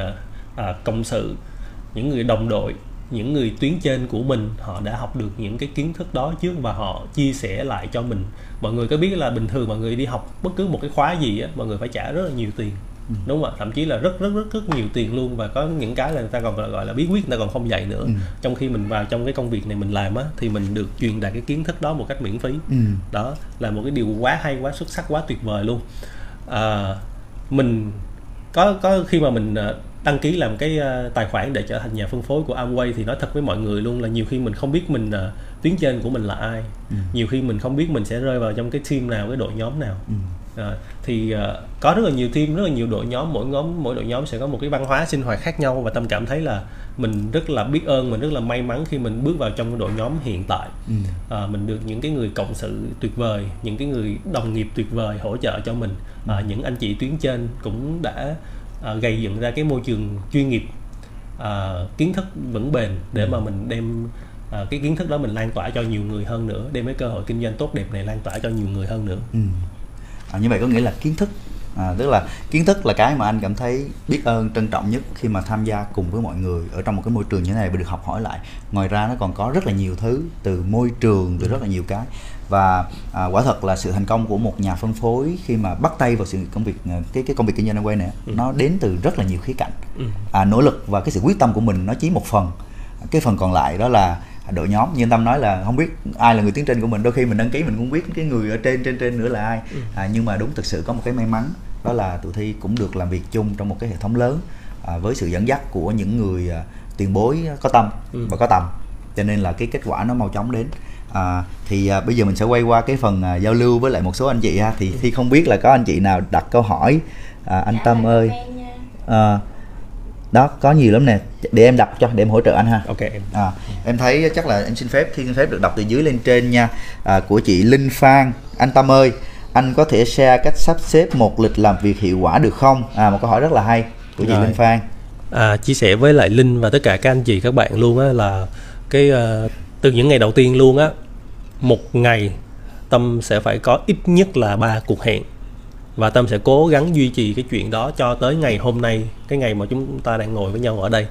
à, cộng sự những người đồng đội những người tuyến trên của mình họ đã học được những cái kiến thức đó trước và họ chia sẻ lại cho mình mọi người có biết là bình thường mọi người đi học bất cứ một cái khóa gì á mọi người phải trả rất là nhiều tiền Ừ. đúng không ạ thậm chí là rất rất rất rất nhiều tiền luôn và có những cái là người ta còn gọi là bí quyết người ta còn không dạy nữa Ừ. trong khi mình vào trong cái công việc này mình làm á thì mình được truyền đạt cái kiến thức đó một cách miễn phí Ừ. đó là một cái điều quá hay quá xuất sắc quá tuyệt vời luôn à, mình có có khi mà mình ờ, đăng ký làm cái ờ, tài khoản để trở thành nhà phân phối của Amway thì nói thật với mọi người luôn là nhiều khi mình không biết mình ờ, tuyến trên của mình là ai Ừ. nhiều khi mình không biết mình sẽ rơi vào trong cái team nào cái đội nhóm nào Ừ. À, thì ờ, có rất là nhiều team rất là nhiều đội nhóm mỗi nhóm mỗi đội nhóm sẽ có một cái văn hóa sinh hoạt khác nhau và tâm cảm thấy là mình rất là biết ơn mình rất là may mắn khi mình bước vào trong cái đội nhóm hiện tại Ừ. à, mình được những cái người cộng sự tuyệt vời những cái người đồng nghiệp tuyệt vời hỗ trợ cho mình à, những anh chị tuyến trên cũng đã à, gây dựng ra cái môi trường chuyên nghiệp à, kiến thức vững bền để mà mình đem à, cái kiến thức đó mình lan tỏa cho nhiều người hơn nữa đem cái cơ hội kinh doanh tốt đẹp này lan tỏa cho nhiều người hơn nữa. Ừ. À, như vậy có nghĩa là kiến thức à, tức là kiến thức là cái mà anh cảm thấy biết ơn trân trọng nhất khi mà tham gia cùng với mọi người ở trong một cái môi trường như thế này và được học hỏi lại. Ngoài ra nó còn có rất là nhiều thứ từ môi trường từ rất là nhiều cái và à, quả thật là sự thành công của một nhà phân phối khi mà bắt tay vào sự công việc à, cái cái công việc kinh doanh quay này nó đến từ rất là nhiều khía cạnh. Ừ. à, nỗ lực và cái sự quyết tâm của mình nó chỉ một phần. Cái phần còn lại đó là đội nhóm. Như anh tâm nói là không biết ai là người tiến trên của mình đôi khi mình đăng ký mình cũng biết cái người ở trên trên trên nữa là ai. À, nhưng mà đúng thực sự có một cái may mắn đó là tụi thi cũng được làm việc chung trong một cái hệ thống lớn à, với sự dẫn dắt của những người à, tiền bối có tâm Ừ. và có tầm. Cho nên là cái kết quả nó mau chóng đến à, thì à, bây giờ mình sẽ quay qua cái phần à, giao lưu với lại một số anh chị ha. Thì thi không biết là có anh chị nào đặt câu hỏi. À, anh Dạ, tâm ơi. À, đó có nhiều lắm nè. Để em đọc cho để em hỗ trợ anh ha. Ok em. À, em thấy chắc là em xin phép khi xin phép được đọc từ dưới lên trên nha. À, của chị Linh Phan. Anh Tâm ơi anh có thể share cách sắp xếp một lịch làm việc hiệu quả được không? À một câu hỏi rất là hay của chị Rồi. Linh Phan. À, chia sẻ với lại linh và tất cả các anh chị các bạn luôn á là cái ờ, từ những ngày đầu tiên luôn á một ngày, tâm sẽ phải có ít nhất là ba cuộc hẹn. Và tâm sẽ cố gắng duy trì cái chuyện đó cho tới ngày hôm nay cái ngày mà chúng ta đang ngồi với nhau ở đây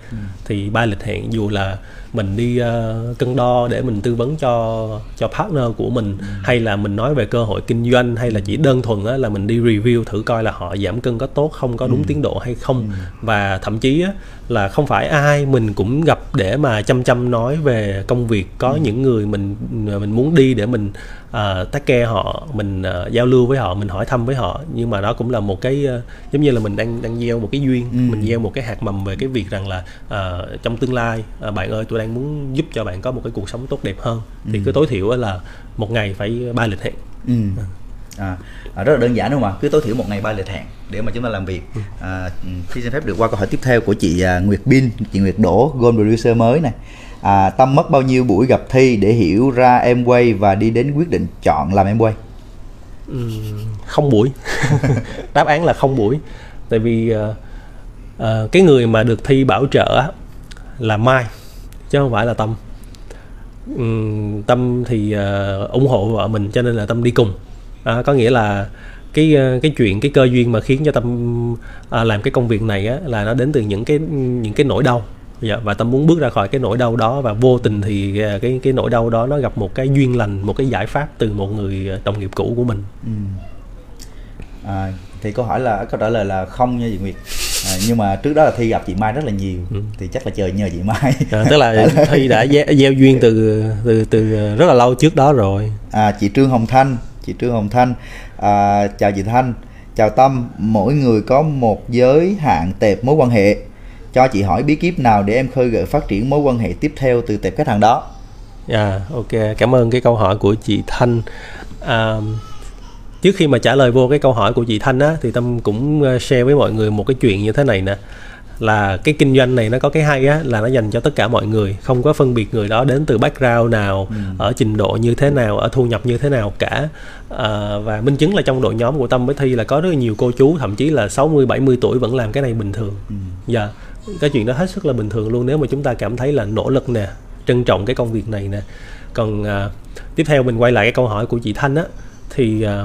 thì ba lịch hẹn dù là mình đi ờ, cân đo để mình tư vấn cho cho partner của mình hay là mình nói về cơ hội kinh doanh hay là chỉ đơn thuần á, là mình đi review thử coi là họ giảm cân có tốt không có đúng tiến độ hay không. Và thậm chí á, là không phải ai mình cũng gặp để mà chăm chăm nói về công việc. Có những người mình mình muốn đi để mình uh, take care họ mình ờ, giao lưu với họ mình hỏi thăm với họ. Nhưng mà đó cũng là một cái ờ, giống như là mình đang đang gieo một cái duyên. Ừ. mình gieo một cái hạt mầm về cái việc rằng là ờ, trong tương lai ờ, bạn ơi tôi đang muốn giúp cho bạn có một cái cuộc sống tốt đẹp hơn. Thì Ừ. cứ tối thiểu là một ngày phải ba lịch hẹn. Ừ. à, à, rất là đơn giản đúng không ạ? Cứ tối thiểu một ngày ba lịch hẹn để mà chúng ta làm việc. À, khi xin phép được qua câu hỏi tiếp theo của chị à, Nguyệt Bin chị Nguyệt Đỗ Gold Producer mới này. À, Tâm mất bao nhiêu buổi gặp Thi để hiểu ra em quay và đi đến quyết định chọn làm em quay? Ừm, không buổi. Đáp án là không buổi. Tại vì ờ, ờ, cái người mà được thi bảo trợ là mai chứ không phải là tâm. Ừm, tâm thì uh, ủng hộ vợ mình cho nên là tâm đi cùng. À, có nghĩa là cái ờ, cái chuyện cái cơ duyên mà khiến cho tâm à, làm cái công việc này á, là nó đến từ những cái những cái nỗi đau. Dạ, và tâm muốn bước ra khỏi cái nỗi đau đó và vô tình thì ờ, cái cái nỗi đau đó nó gặp một cái duyên lành một cái giải pháp từ một người đồng nghiệp cũ của mình. Ừ. à, thì câu hỏi là câu trả lời là không nha chị Nguyệt à, nhưng mà trước đó là thi gặp chị mai rất là nhiều ừ. thì chắc là chờ nhờ chị mai. À, tức là thi đã gieo duyên từ từ từ rất là lâu trước đó rồi. À chị trương hồng thanh chị trương hồng thanh. À, chào chị thanh. Chào tâm mỗi người có một giới hạn tệp mối quan hệ. Cho chị hỏi bí kíp nào để em khơi gợi phát triển mối quan hệ tiếp theo từ tệp khách hàng đó? Yeah, ok cảm ơn cái câu hỏi của chị thanh. À, trước khi mà trả lời vô cái câu hỏi của chị thanh á thì tâm cũng ờ, share với mọi người một cái chuyện như thế này nè là cái kinh doanh này nó có cái hay á là nó dành cho tất cả mọi người không có phân biệt người đó đến từ background nào ừ. ở trình độ như thế nào ở thu nhập như thế nào cả à, và minh chứng là trong đội nhóm của tâm với thi là có rất là nhiều cô chú thậm chí là 60 70 tuổi vẫn làm cái này bình thường ừ. dạ cái chuyện đó hết sức là bình thường luôn nếu mà chúng ta cảm thấy là nỗ lực nè trân trọng cái công việc này nè còn à, tiếp theo mình quay lại cái câu hỏi của chị thanh á thì à,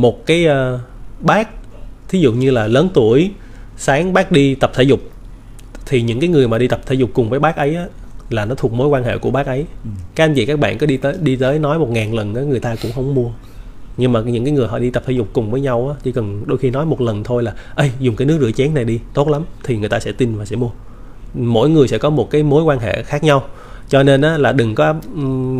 một cái uh, bác thí dụ như là lớn tuổi sáng bác đi tập thể dục thì những cái người mà đi tập thể dục cùng với bác ấy á, là nó thuộc mối quan hệ của bác ấy. Ừ. các anh chị các bạn cứ đi tới đi tới nói một ngàn lần đó người ta cũng không mua. Nhưng mà những cái người họ đi tập thể dục cùng với nhau á chỉ cần đôi khi nói một lần thôi là ê dùng cái nước rửa chén này đi tốt lắm. Thì người ta sẽ tin và sẽ mua. Mỗi người sẽ có một cái mối quan hệ khác nhau cho nên á, là đừng có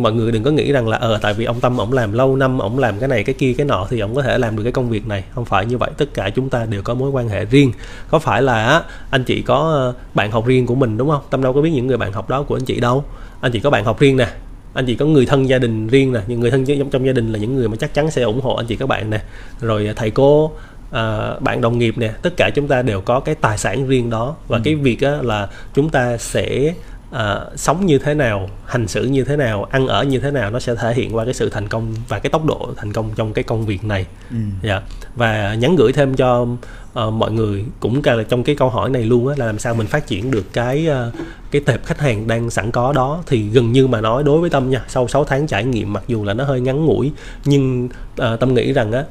mọi người đừng có nghĩ rằng là ờ tại vì ông tâm ổng làm lâu năm ổng làm cái này cái kia cái nọ thì ổng có thể làm được cái công việc này. Không phải như vậy tất cả chúng ta đều có mối quan hệ riêng. Có phải là á, anh chị có ờ, bạn học riêng của mình đúng không? Tâm đâu có biết những người bạn học đó của anh chị đâu. Anh chị có bạn học riêng nè. Anh chị có người thân gia đình riêng nè. Những người thân trong, trong gia đình là những người mà chắc chắn sẽ ủng hộ anh chị các bạn nè. Rồi thầy cô à, bạn đồng nghiệp nè tất cả chúng ta đều có cái tài sản riêng đó. Và ừ. cái việc á, là chúng ta sẽ uh, sống như thế nào hành xử như thế nào ăn ở như thế nào nó sẽ thể hiện qua cái sự thành công và cái tốc độ thành công trong cái công việc này ừ. yeah. Dạ. và nhắn gửi thêm cho uh, mọi người cũng là trong cái câu hỏi này luôn á là làm sao mình phát triển được cái uh, cái tệp khách hàng đang sẵn có đó thì gần như mà nói đối với tâm nha sau 6 tháng trải nghiệm mặc dù là nó hơi ngắn ngủi nhưng uh, tâm nghĩ rằng á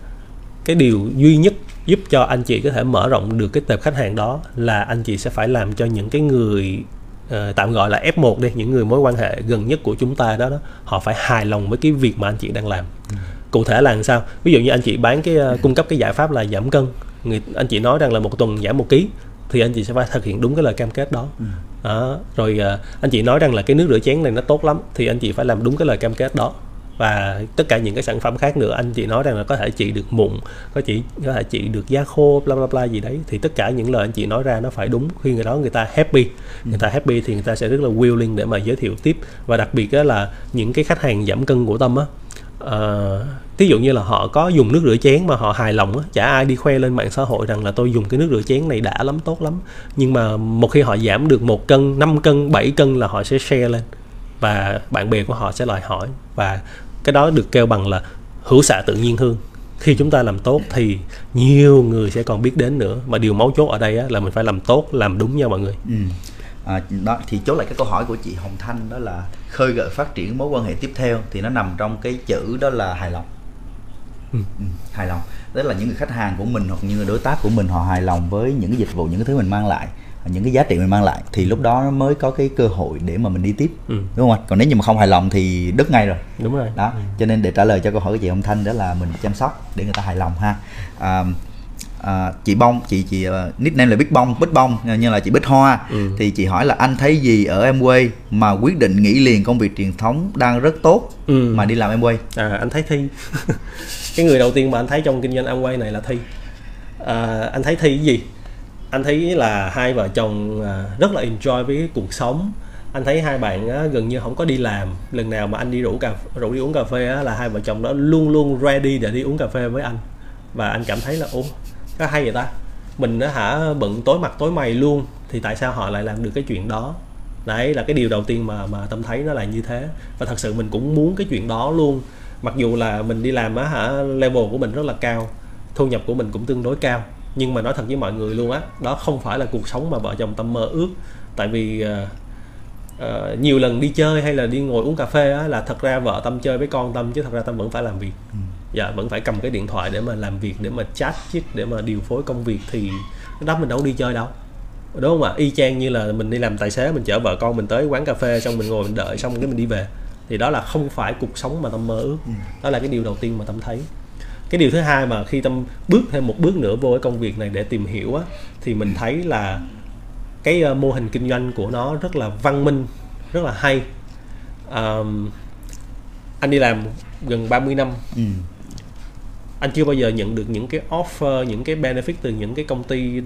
cái điều duy nhất giúp cho anh chị có thể mở rộng được cái tệp khách hàng đó là anh chị sẽ phải làm cho những cái người uh, tạm gọi là F1 đi những người mối quan hệ gần nhất của chúng ta đó, đó họ phải hài lòng với cái việc mà anh chị đang làm ừ. cụ thể là làm sao ví dụ như anh chị bán cái uh, cung cấp cái giải pháp là giảm cân người anh chị nói rằng là một tuần giảm một ký thì anh chị sẽ phải thực hiện đúng cái lời cam kết đó ừ. đó rồi uh, anh chị nói rằng là cái nước rửa chén này nó tốt lắm thì anh chị phải làm đúng cái lời cam kết đó và tất cả những cái sản phẩm khác nữa anh chị nói rằng là có thể trị được mụn có chỉ có thể trị được da khô bla bla bla gì đấy. Thì tất cả những lời anh chị nói ra nó phải đúng. Khi người đó người ta happy ừ. người ta happy thì người ta sẽ rất là willing để mà giới thiệu tiếp. Và đặc biệt là những cái khách hàng giảm cân của tâm á uh, ví dụ như là họ có dùng nước rửa chén mà họ hài lòng á chả ai đi khoe lên mạng xã hội rằng là tôi dùng cái nước rửa chén này đã lắm tốt lắm. Nhưng mà một khi họ giảm được một cân 5 cân 7 cân là họ sẽ share lên. Và bạn bè của họ sẽ lại hỏi. Và cái đó được kêu bằng là hữu xạ tự nhiên hương. Khi chúng ta làm tốt thì nhiều người sẽ còn biết đến nữa. Mà điều mấu chốt ở đây á, là mình phải làm tốt làm đúng nha mọi người. Ừ. à, đó thì chốt lại cái câu hỏi của chị Hồng Thanh đó là khơi gợi phát triển mối quan hệ tiếp theo thì nó nằm trong cái chữ đó là hài lòng. Ừ. Ừ, hài lòng. Đó là những người khách hàng của mình hoặc những người đối tác của mình họ hài lòng với những cái dịch vụ những cái thứ mình mang lại những cái giá trị mình mang lại thì lúc đó mới có cái cơ hội để mà mình đi tiếp. Ừ. đúng không còn nếu như mà không hài lòng thì đứt ngay rồi. Đúng rồi. Đó ừ. cho nên để trả lời cho câu hỏi của chị ông thanh đó là mình chăm sóc để người ta hài lòng ha. À, à, chị bông chị chị uh, nickname là bích bông bích bông như là chị bích hoa. Ừ. thì chị hỏi là anh thấy gì ở Amway mà quyết định nghỉ liền công việc truyền thống đang rất tốt ừ. mà đi làm Amway à anh thấy thi. Cái người đầu tiên mà anh thấy trong kinh doanh Amway này là thi. À, anh thấy thi cái gì anh thấy là hai vợ chồng à, rất là enjoy với cuộc sống. Anh thấy hai bạn á, gần như không có đi làm. Lần nào mà anh đi rủ cà rủ đi uống cà phê á, là hai vợ chồng đó luôn luôn ready để đi uống cà phê với anh. Và anh cảm thấy là ô có hay vậy ta? Mình nó hả bận tối mặt tối mày luôn thì tại sao họ lại làm được cái chuyện đó? Đấy là cái điều đầu tiên mà mà tâm thấy nó là như thế. Và thật sự mình cũng muốn cái chuyện đó luôn. Mặc dù là mình đi làm á hả level của mình rất là cao thu nhập của mình cũng tương đối cao nhưng mà nói thật với mọi người luôn á đó không phải là cuộc sống mà vợ chồng tâm mơ ước. Tại vì uh, uh, nhiều lần đi chơi hay là đi ngồi uống cà phê á là thật ra vợ tâm chơi với con tâm chứ thật ra tâm vẫn phải làm việc. Ừ. dạ vẫn phải cầm cái điện thoại để mà làm việc để mà chat chít để mà điều phối công việc thì đó mình đâu đi chơi đâu. Đúng không ạ? Y chang như là mình đi làm tài xế mình chở vợ con mình tới quán cà phê xong mình ngồi mình đợi xong cái mình đi về. Thì đó là không phải cuộc sống mà tâm mơ ước. Ừ. đó là cái điều đầu tiên mà tâm thấy cái điều thứ hai mà khi tâm bước thêm một bước nữa vô cái công việc này để tìm hiểu á thì mình thấy là cái uh, mô hình kinh doanh của nó rất là văn minh rất là hay. Um, anh đi làm gần 30 năm. Ừ. anh chưa bao giờ nhận được những cái offer những cái benefit từ những cái công ty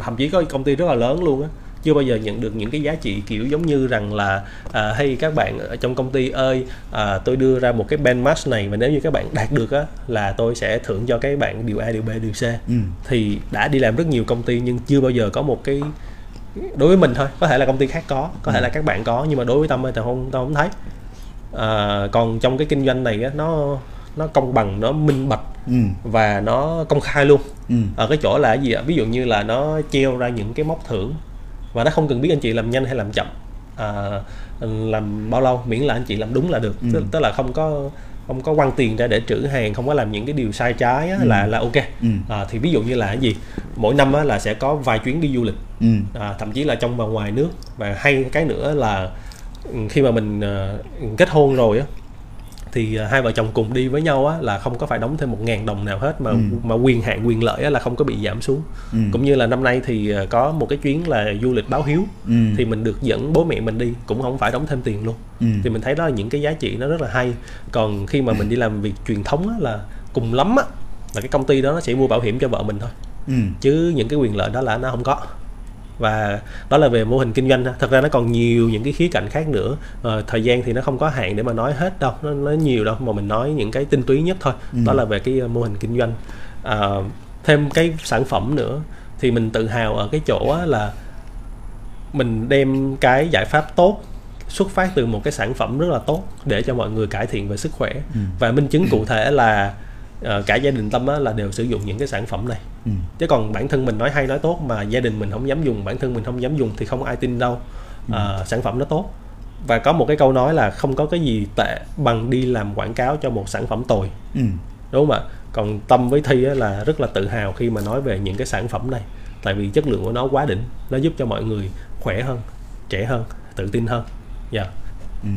thậm chí có công ty rất là lớn luôn á chưa bao giờ nhận được những cái giá trị kiểu giống như rằng là à, hay các bạn ở trong công ty ơi à, tôi đưa ra một cái benchmark này và nếu như các bạn đạt được á là tôi sẽ thưởng cho các bạn điều A điều B điều C ừ. thì đã đi làm rất nhiều công ty nhưng chưa bao giờ có một cái đối với mình thôi có thể là công ty khác có có thể là các bạn có nhưng mà đối với tâm thì tao không tao không thấy à, còn trong cái kinh doanh này á nó nó công bằng nó minh bạch ừ. và nó công khai luôn ừ. ở cái chỗ là cái gì ạ ví dụ như là nó treo ra những cái mốc thưởng và nó không cần biết anh chị làm nhanh hay làm chậm à, làm bao lâu miễn là anh chị làm đúng là được ừ. tức, tức là không có không có quăng tiền ra để trữ hàng không có làm những cái điều sai trái á, ừ. là là ok ừ. à, thì ví dụ như là cái gì mỗi năm á, là sẽ có vài chuyến đi du lịch ừ. à, thậm chí là trong và ngoài nước và hay cái nữa là khi mà mình uh, kết hôn rồi á thì à, hai vợ chồng cùng đi với nhau á là không có phải đóng thêm một ngàn đồng nào hết mà ừ. mà quyền hạn quyền lợi á là không có bị giảm xuống ừ. cũng như là năm nay thì à, có một cái chuyến là du lịch báo hiếu ừ. thì mình được dẫn bố mẹ mình đi cũng không phải đóng thêm tiền luôn ừ. thì mình thấy đó là những cái giá trị nó rất là hay còn khi mà mình đi làm việc truyền thống á là cùng lắm á là cái công ty đó nó sẽ mua bảo hiểm cho vợ mình thôi ừ. chứ những cái quyền lợi đó là nó không có và đó là về mô hình kinh doanh thật ra nó còn nhiều những cái khía cạnh khác nữa. À, thời gian thì nó không có hạn để mà nói hết đâu. Nó, nó nhiều đâu mà mình nói những cái tinh túy nhất thôi. Ừ. đó là về cái mô hình kinh doanh. À, thêm cái sản phẩm nữa thì mình tự hào ở cái chỗ là mình đem cái giải pháp tốt xuất phát từ một cái sản phẩm rất là tốt để cho mọi người cải thiện về sức khỏe. Ừ. và minh chứng cụ thể là uh, cả gia đình tâm á, là đều sử dụng những cái sản phẩm này. Ừ. chứ còn bản thân mình nói hay nói tốt mà gia đình mình không dám dùng bản thân mình không dám dùng thì không ai tin đâu. Uh, sản phẩm nó tốt. Và có một cái câu nói là không có cái gì tệ bằng đi làm quảng cáo cho một sản phẩm tồi. Ừ. đúng không ạ? Còn tâm với thi á, là rất là tự hào khi mà nói về những cái sản phẩm này. Tại vì chất lượng của nó quá đỉnh nó giúp cho mọi người khỏe hơn trẻ hơn tự tin hơn. Dạ. Yeah. ừ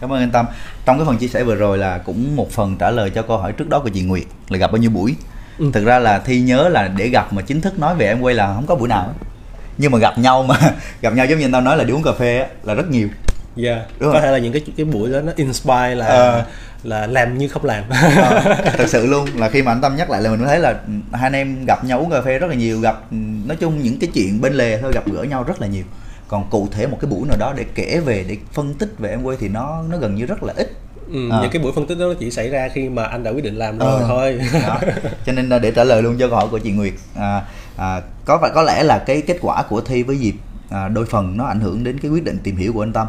cảm ơn anh tâm. Trong cái phần chia sẻ vừa rồi là cũng một phần trả lời cho câu hỏi trước đó của chị nguyệt là gặp bao nhiêu buổi? Ừ. thực ra là thi nhớ là để gặp mà chính thức nói về em quay là không có buổi nào nhưng mà gặp nhau mà gặp nhau giống như anh tao nói là đi uống cà phê á, là rất nhiều. Dạ yeah. có thể là những cái cái buổi đó nó inspire là à, là làm như không làm. À, thật sự luôn là khi mà anh tâm nhắc lại là mình thấy là hai anh em gặp nhau uống cà phê rất là nhiều gặp nói chung những cái chuyện bên lề thôi gặp gỡ nhau rất là nhiều còn cụ thể một cái buổi nào đó để kể về để phân tích về em quay thì nó nó gần như rất là ít Ừ, à. những cái buổi phân tích đó chỉ xảy ra khi mà anh đã quyết định làm rồi à. thôi đó. cho nên để trả lời luôn cho câu hỏi của chị Nguyệt à, à, có phải có lẽ là cái kết quả của thi với Diệp à, đôi phần nó ảnh hưởng đến cái quyết định tìm hiểu của anh Tâm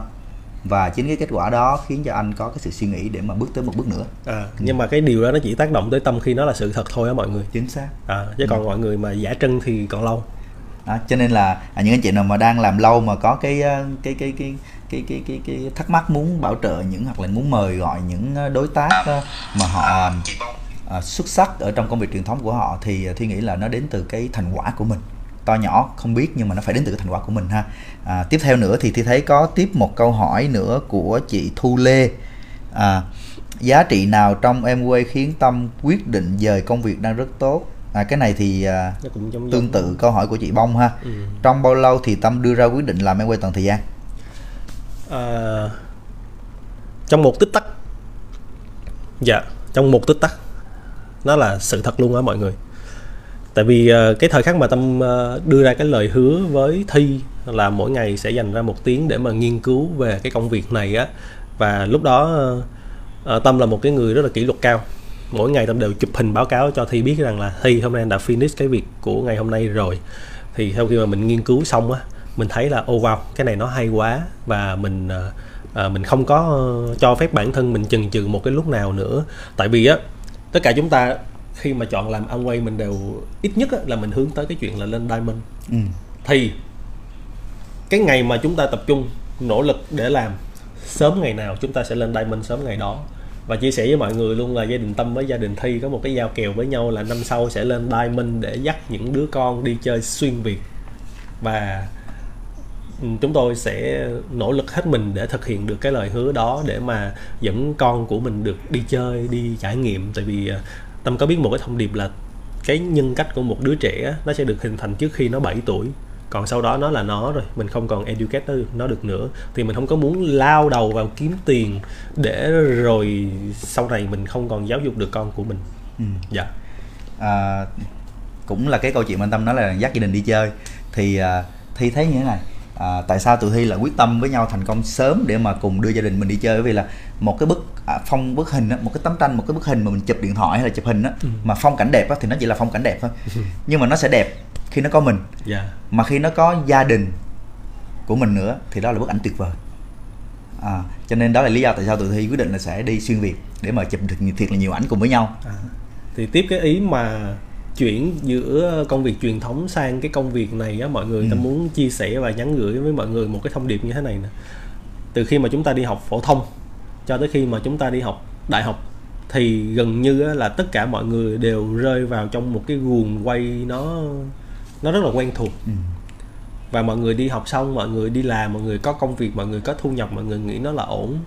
và chính cái kết quả đó khiến cho anh có cái sự suy nghĩ để mà bước tới một bước nữa à, ừ. nhưng mà cái điều đó nó chỉ tác động tới tâm khi nó là sự thật thôi á mọi người chính xác à, chứ còn ừ. mọi người mà giả trân thì còn lâu đó, cho nên là à, những anh chị nào mà đang làm lâu mà có cái cái cái cái cái cái cái, cái, cái thắc mắc muốn bảo trợ những hoặc là muốn mời gọi những ờ, đối tác ờ, mà họ à, xuất sắc ở trong công việc truyền thống của họ thì thi nghĩ là nó đến từ cái thành quả của mình. To nhỏ không biết nhưng mà nó phải đến từ cái thành quả của mình ha. À, tiếp theo nữa thì thi thấy có tiếp một câu hỏi nữa của chị thu lê. À, giá trị nào trong em quay khiến tâm quyết định dời công việc đang rất tốt? À, cái này thì à, cũng giống tương tự câu hỏi của chị bông ha. Ừ. trong bao lâu thì tâm đưa ra quyết định làm em quay toàn thời gian? À, trong một tích tắc. Dạ trong một tích tắc. Nó là sự thật luôn á mọi người. Tại vì uh, cái thời khắc mà tâm uh, đưa ra cái lời hứa với thi là mỗi ngày sẽ dành ra một tiếng để mà nghiên cứu về cái công việc này á. Và lúc đó uh, tâm là một cái người rất là kỷ luật cao mỗi ngày tâm đều chụp hình báo cáo cho thi biết rằng là thi hôm nay đã finish cái việc của ngày hôm nay rồi. Thì sau khi mà mình nghiên cứu xong á mình thấy là ô oh wow cái này nó hay quá. Và mình à, mình không có cho phép bản thân mình chần chừ một cái lúc nào nữa. Tại vì á tất cả chúng ta khi mà chọn làm ăn quay mình đều ít nhất á, là mình hướng tới cái chuyện là lên diamond. Ừ. thì cái ngày mà chúng ta tập trung nỗ lực để làm sớm ngày nào chúng ta sẽ lên diamond sớm ngày đó và chia sẻ với mọi người luôn là gia đình tâm với gia đình thi có một cái giao kèo với nhau là năm sau sẽ lên diamond để dắt những đứa con đi chơi xuyên việt. Và ừ, chúng tôi sẽ nỗ lực hết mình để thực hiện được cái lời hứa đó để mà dẫn con của mình được đi chơi, đi trải nghiệm. Tại vì ờ, tâm có biết một cái thông điệp là cái nhân cách của một đứa trẻ nó sẽ được hình thành trước khi nó 7 tuổi còn sau đó nó là nó rồi mình không còn educate nó được, nó được nữa. Thì mình không có muốn lao đầu vào kiếm tiền để rồi sau này mình không còn giáo dục được con của mình. Ừ. dạ. À, cũng là cái câu chuyện mà anh tâm nói là dắt gia đình đi chơi. Thì à, thi thấy như thế này. À, tại sao tụi thi là quyết tâm với nhau thành công sớm để mà cùng đưa gia đình mình đi chơi? Bởi vì là một cái bức à, phong bức hình á, một cái tấm tranh một cái bức hình mà mình chụp điện thoại hay là chụp hình á Ừ. mà phong cảnh đẹp á thì nó chỉ là phong cảnh đẹp thôi. Nhưng mà nó sẽ đẹp khi nó có mình dạ mà khi nó có gia đình của mình nữa thì đó là bức ảnh tuyệt vời à, cho nên đó là lý do tại sao tụi thi quyết định là sẽ đi xuyên việt để mà chụp được thiệt là nhiều ảnh cùng với nhau À. thì tiếp cái ý mà chuyển giữa công việc truyền thống sang cái công việc này á mọi người Ừ. ta muốn chia sẻ và nhắn gửi với mọi người một cái thông điệp như thế này nè từ khi mà chúng ta đi học phổ thông cho tới khi mà chúng ta đi học đại học thì gần như là tất cả mọi người đều rơi vào trong một cái guồng quay nó nó rất là quen thuộc ừ. và mọi người đi học xong mọi người đi làm mọi người có công việc mọi người có thu nhập mọi người nghĩ nó là ổn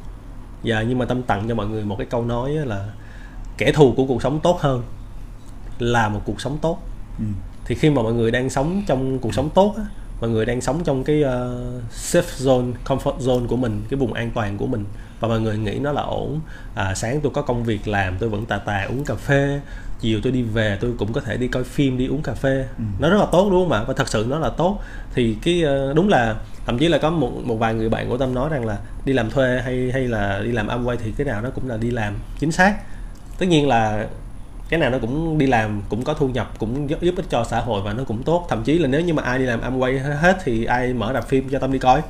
và nhưng mà tâm tặng cho mọi người một cái câu nói là kẻ thù của cuộc sống tốt hơn là một cuộc sống tốt Ừ. thì khi mà mọi người đang sống trong cuộc sống tốt á, mọi người đang sống trong cái uh, safe zone comfort zone của mình cái vùng an toàn của mình và mọi người nghĩ nó là ổn à, sáng tôi có công việc làm tôi vẫn tà tà uống cà phê chiều tôi đi về tôi cũng có thể đi coi phim đi uống cà phê. Ừ. nó rất là tốt đúng không ạ? Và thật sự nó là tốt. Thì cái ờ, đúng là thậm chí là có một một vài người bạn của tâm nói rằng là đi làm thuê hay hay là đi làm Amway thì cái nào nó cũng là đi làm chính xác. Tất nhiên là cái nào nó cũng đi làm cũng có thu nhập cũng giúp, giúp ích cho xã hội và nó cũng tốt. Thậm chí là nếu như mà ai đi làm Amway hết thì ai mở rạp phim cho tâm đi coi.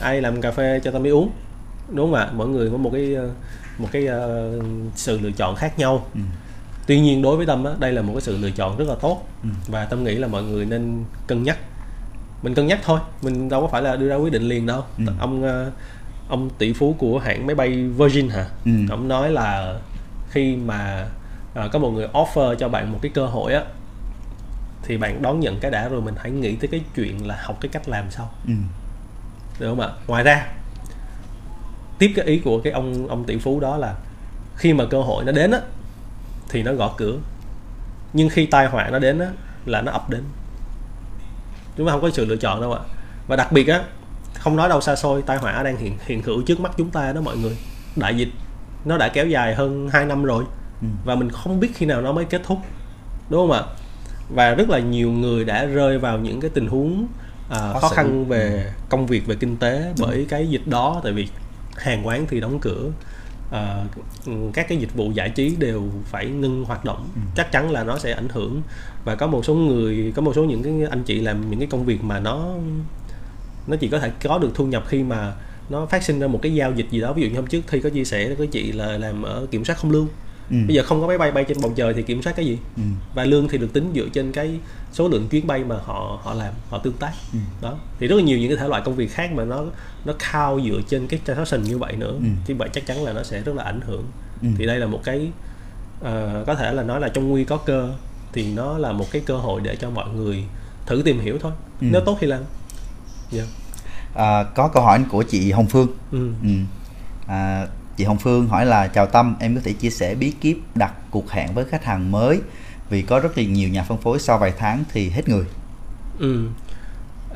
Ai làm cà phê cho tâm đi uống. Đúng không ạ? Mỗi người có một cái ờ, một cái ờ, sự lựa chọn khác nhau. Ừ. tuy nhiên đối với tâm á, đây là một cái sự lựa chọn rất là tốt Ừ. và tâm nghĩ là mọi người nên cân nhắc mình cân nhắc thôi mình đâu có phải là đưa ra quyết định liền đâu Ừ. ông ờ, ông tỷ phú của hãng máy bay Virgin hả Ừ. ông nói là khi mà ờ, có một người offer cho bạn một cái cơ hội á thì bạn đón nhận cái đã rồi mình hãy nghĩ tới cái chuyện là học cái cách làm sau Ừ. được không ạ ngoài ra tiếp cái ý của cái ông ông tỷ phú đó là khi mà cơ hội nó đến á thì nó gõ cửa. Nhưng khi tai họa nó đến á là nó ập đến. Chúng ta không có sự lựa chọn đâu ạ. Và đặc biệt á không nói đâu xa xôi tai họa đang hiện hiện hữu trước mắt chúng ta đó mọi người. Đại dịch nó đã kéo dài hơn 2 năm rồi. Ừ. và mình không biết khi nào nó mới kết thúc đúng không ạ? Và rất là nhiều người đã rơi vào những cái tình huống à, Khó khăn về công việc về kinh tế bởi cái dịch đó. Tại vì hàng quán thì đóng cửa à, các cái dịch vụ giải trí đều phải ngưng hoạt động. Ừ. chắc chắn là nó sẽ ảnh hưởng. Và có một số người có một số những cái anh chị làm những cái công việc mà nó nó chỉ có thể có được thu nhập khi mà nó phát sinh ra một cái giao dịch gì đó. Ví dụ như hôm trước thi có chia sẻ với chị là làm ở kiểm soát không lương Ừ. bây giờ không có máy bay bay trên bầu trời thì kiểm soát cái gì Ừ. và lương thì được tính dựa trên cái số lượng chuyến bay mà họ họ làm họ tương tác Ừ. đó thì rất là nhiều những cái thể loại công việc khác mà nó nó cao dựa trên cái transaction như vậy nữa Ừ. thì vậy chắc chắn là nó sẽ rất là ảnh hưởng Ừ. thì đây là một cái ờ, có thể là nói là trong nguy có cơ thì nó là một cái cơ hội để cho mọi người thử tìm hiểu thôi Ừ. nếu tốt thì làm yeah. À, có câu hỏi của chị Hồng Phương ừ. ừ. à, chị Hồng Phương hỏi là chào Tâm em có thể chia sẻ bí kíp đặt cuộc hẹn với khách hàng mới vì có rất là nhiều nhà phân phối sau vài tháng thì hết người Ừ.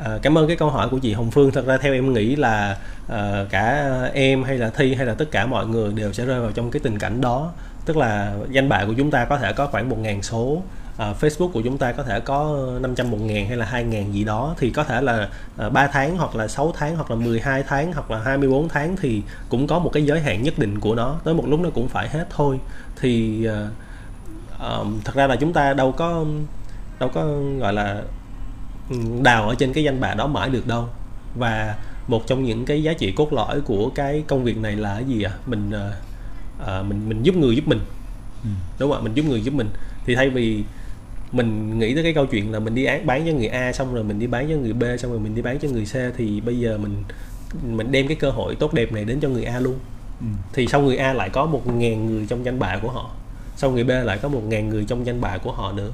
À, cảm ơn cái câu hỏi của chị Hồng Phương. Thật ra theo em nghĩ là à, cả em hay là Thi hay là tất cả mọi người đều sẽ rơi vào trong cái tình cảnh đó. Tức là danh bạ của chúng ta có thể có khoảng 1.000 số, à, Facebook của chúng ta có thể có 500 1.000 hay là 2.000 gì đó thì có thể là à, 3 tháng hoặc là 6 tháng hoặc là 12 tháng hoặc là 24 tháng thì cũng có một cái giới hạn nhất định của nó. Tới một lúc nó cũng phải hết thôi. Thì à, ờm, thật ra là chúng ta đâu có đâu có gọi là ừ, đào ở trên cái danh bạ đó mãi được đâu và một trong những cái giá trị cốt lõi của cái công việc này là cái gì à mình ờ, ờ, mình mình giúp người giúp mình Ừ. đúng không ạ mình giúp người giúp mình thì thay vì mình nghĩ tới cái câu chuyện là mình đi án bán cho người A xong rồi mình đi bán cho người B xong rồi mình đi bán cho người C thì bây giờ mình mình đem cái cơ hội tốt đẹp này đến cho người A luôn ừ. thì sau người A lại có một ngàn người trong danh bạ của họ sau người B lại có một ngàn người trong danh bạ của họ nữa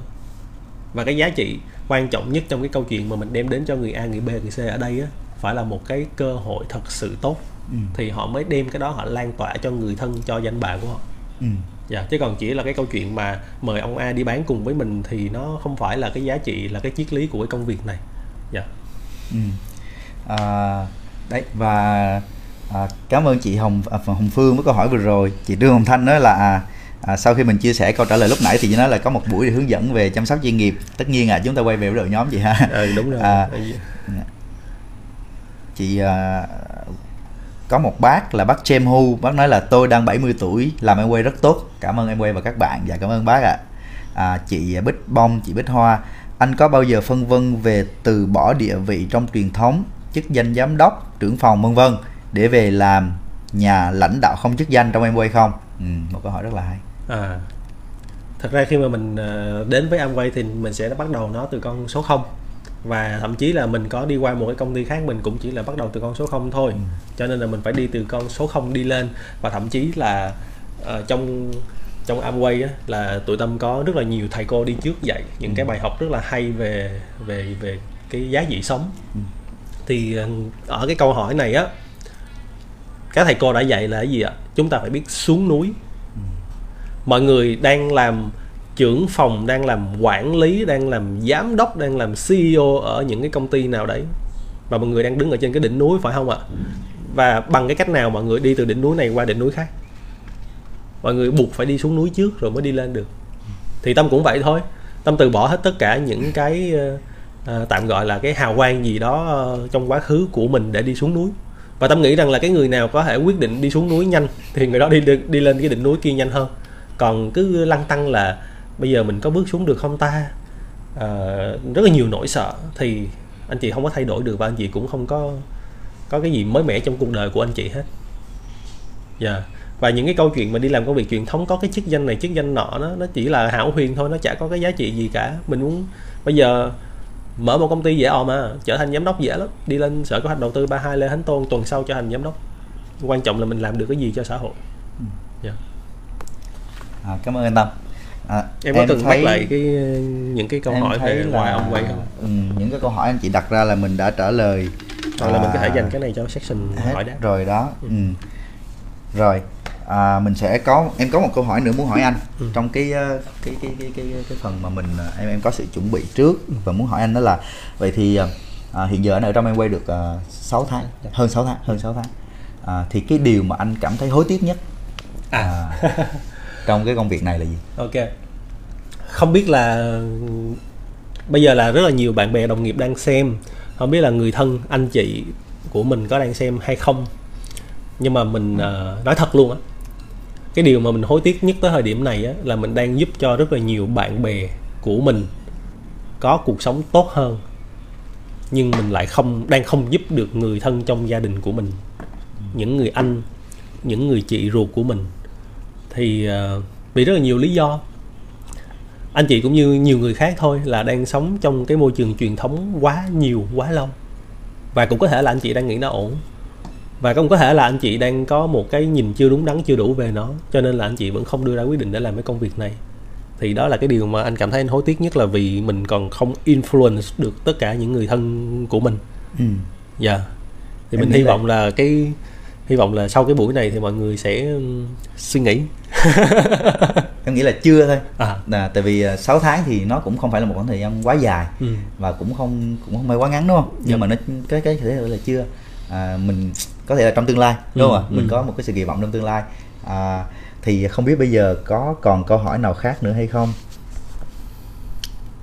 và cái giá trị quan trọng nhất trong cái câu chuyện mà mình đem đến cho người A người B người C ở đây á phải là một cái cơ hội thật sự tốt Ừ. thì họ mới đem cái đó họ lan tỏa cho người thân cho danh bạ của họ Ừ. dạ chứ còn chỉ là cái câu chuyện mà mời ông A đi bán cùng với mình thì nó không phải là cái giá trị là cái triết lý của cái công việc này. Dạ. Ừ. à, đấy và à, cảm ơn chị Hồng à, Hồng Phương với câu hỏi vừa rồi. Chị Trương Hồng Thanh nói là à, à, sau khi mình chia sẻ câu trả lời lúc nãy thì chị nói là có một buổi hướng dẫn về chăm sóc chuyên nghiệp. Tất nhiên là chúng ta quay về với đội nhóm chị ha. Ừ, đúng rồi. À, chị à, có một bác là bác Chem Hu. Bác nói là tôi đang 70 tuổi làm em quay rất tốt. Cảm ơn em quay và các bạn. Dạ cảm ơn bác ạ. À. à, chị Bích Bông chị Bích Hoa anh có bao giờ phân vân về từ bỏ địa vị trong truyền thống chức danh giám đốc trưởng phòng vân vân để về làm nhà lãnh đạo không chức danh trong em quay không? Ừ, một câu hỏi rất là hay. À thật ra khi mà mình à, đến với Amway thì mình sẽ bắt đầu nó từ con số 0 và thậm chí là mình có đi qua một cái công ty khác mình cũng chỉ là bắt đầu từ con số 0 thôi ừ. cho nên là mình phải đi từ con số 0 đi lên và thậm chí là uh, trong trong Amway á, là tụi tâm có rất là nhiều thầy cô đi trước dạy những ừ. cái bài học rất là hay về về về cái giá trị sống ừ. thì ờ, ở cái câu hỏi này á các thầy cô đã dạy là cái gì ạ chúng ta phải biết xuống núi ừ. mọi người đang làm trưởng phòng đang làm quản lý đang làm giám đốc đang làm CEO ở những cái công ty nào đấy. Mà mọi người đang đứng ở trên cái đỉnh núi phải không ạ? Và bằng cái cách nào mọi người đi từ đỉnh núi này qua đỉnh núi khác? Mọi người buộc phải đi xuống núi trước rồi mới đi lên được. Thì tâm cũng vậy thôi. Tâm từ bỏ hết tất cả những cái uh, tạm gọi là cái hào quang gì đó ờ, trong quá khứ của mình để đi xuống núi. Và tâm nghĩ rằng là cái người nào có thể quyết định đi xuống núi nhanh thì người đó đi đi lên cái đỉnh núi kia nhanh hơn. Còn cứ lăng tăng là bây giờ mình có bước xuống được không ta? À, rất là nhiều nỗi sợ. Thì anh chị không có thay đổi được và anh chị cũng không có có cái gì mới mẻ trong cuộc đời của anh chị hết. Dạ. Yeah. và những cái câu chuyện mà đi làm công việc truyền thống có cái chức danh này chức danh nọ nó nó chỉ là hảo huyền thôi nó chả có cái giá trị gì cả. Mình muốn bây giờ mở một công ty dễ ò mà trở thành giám đốc dễ lắm. Đi lên sở kế hoạch đầu tư ba hai lê thánh tôn tuần sau trở thành giám đốc. Quan trọng là mình làm được cái gì cho xã hội. Yeah. Dạ. à, cảm ơn anh tâm à, em có em từng thấy, bắt lại cái những cái câu hỏi về ngoài ông quay không ừ, những cái câu hỏi anh chị đặt ra là mình đã trả lời hoặc à, là mình có thể à, dành cái này cho section hỏi đáp rồi đó ừ. Ừ. rồi à, mình sẽ có em có một câu hỏi nữa muốn hỏi anh ừ. trong cái ờ, cái, cái cái cái cái phần mà mình ờ, em em có sự chuẩn bị trước và muốn hỏi anh đó là vậy thì à, hiện giờ anh ở trong em quay được uh, 6 tháng dạ. hơn 6 tháng hơn 6 tháng à, thì cái điều mà anh cảm thấy hối tiếc nhất à. à trong cái công việc này là gì? Ok. Không biết là bây giờ là rất là nhiều bạn bè đồng nghiệp đang xem. Không biết là người thân anh chị của mình có đang xem hay không. Nhưng mà mình uh, nói thật luôn á cái điều mà mình hối tiếc nhất tới thời điểm này á, là mình đang giúp cho rất là nhiều bạn bè của mình có cuộc sống tốt hơn nhưng mình lại không đang không giúp được người thân trong gia đình của mình những người anh những người chị ruột của mình thì uh, vì rất là nhiều lý do. Anh chị cũng như nhiều người khác thôi là đang sống trong cái môi trường truyền thống quá nhiều quá lâu. Và cũng có thể là anh chị đang nghĩ nó ổn. Và cũng có thể là anh chị đang có một cái nhìn chưa đúng đắn chưa đủ về nó. Cho nên là anh chị vẫn không đưa ra quyết định để làm cái công việc này. Thì đó là cái điều mà anh cảm thấy anh hối tiếc nhất là vì mình còn không influence được tất cả những người thân của mình. Ừ. Dạ. Yeah. thì em mình hy vọng là cái hy vọng là sau cái buổi này thì mọi người sẽ suy nghĩ em nghĩ là chưa thôi à. à tại vì 6 à, tháng thì nó cũng không phải là một khoảng thời gian quá dài ừ. và cũng không cũng không phải quá ngắn đúng không nhưng dạ. mà nó cái cái thể là chưa à, mình có thể là trong tương lai đúng không ạ ừ. mình ừ. có một cái sự kỳ vọng trong tương lai à, thì không biết bây giờ có còn câu hỏi nào khác nữa hay không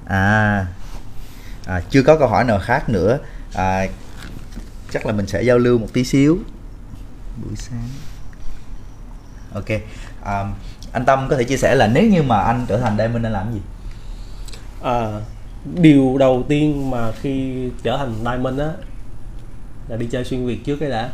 à, à chưa có câu hỏi nào khác nữa à, chắc là mình sẽ giao lưu một tí xíu buổi sáng. Ok um, anh tâm có thể chia sẻ là nếu như mà anh trở thành diamond nên làm gì? À, điều đầu tiên mà khi trở thành diamond á là đi chơi xuyên việt trước cái đã.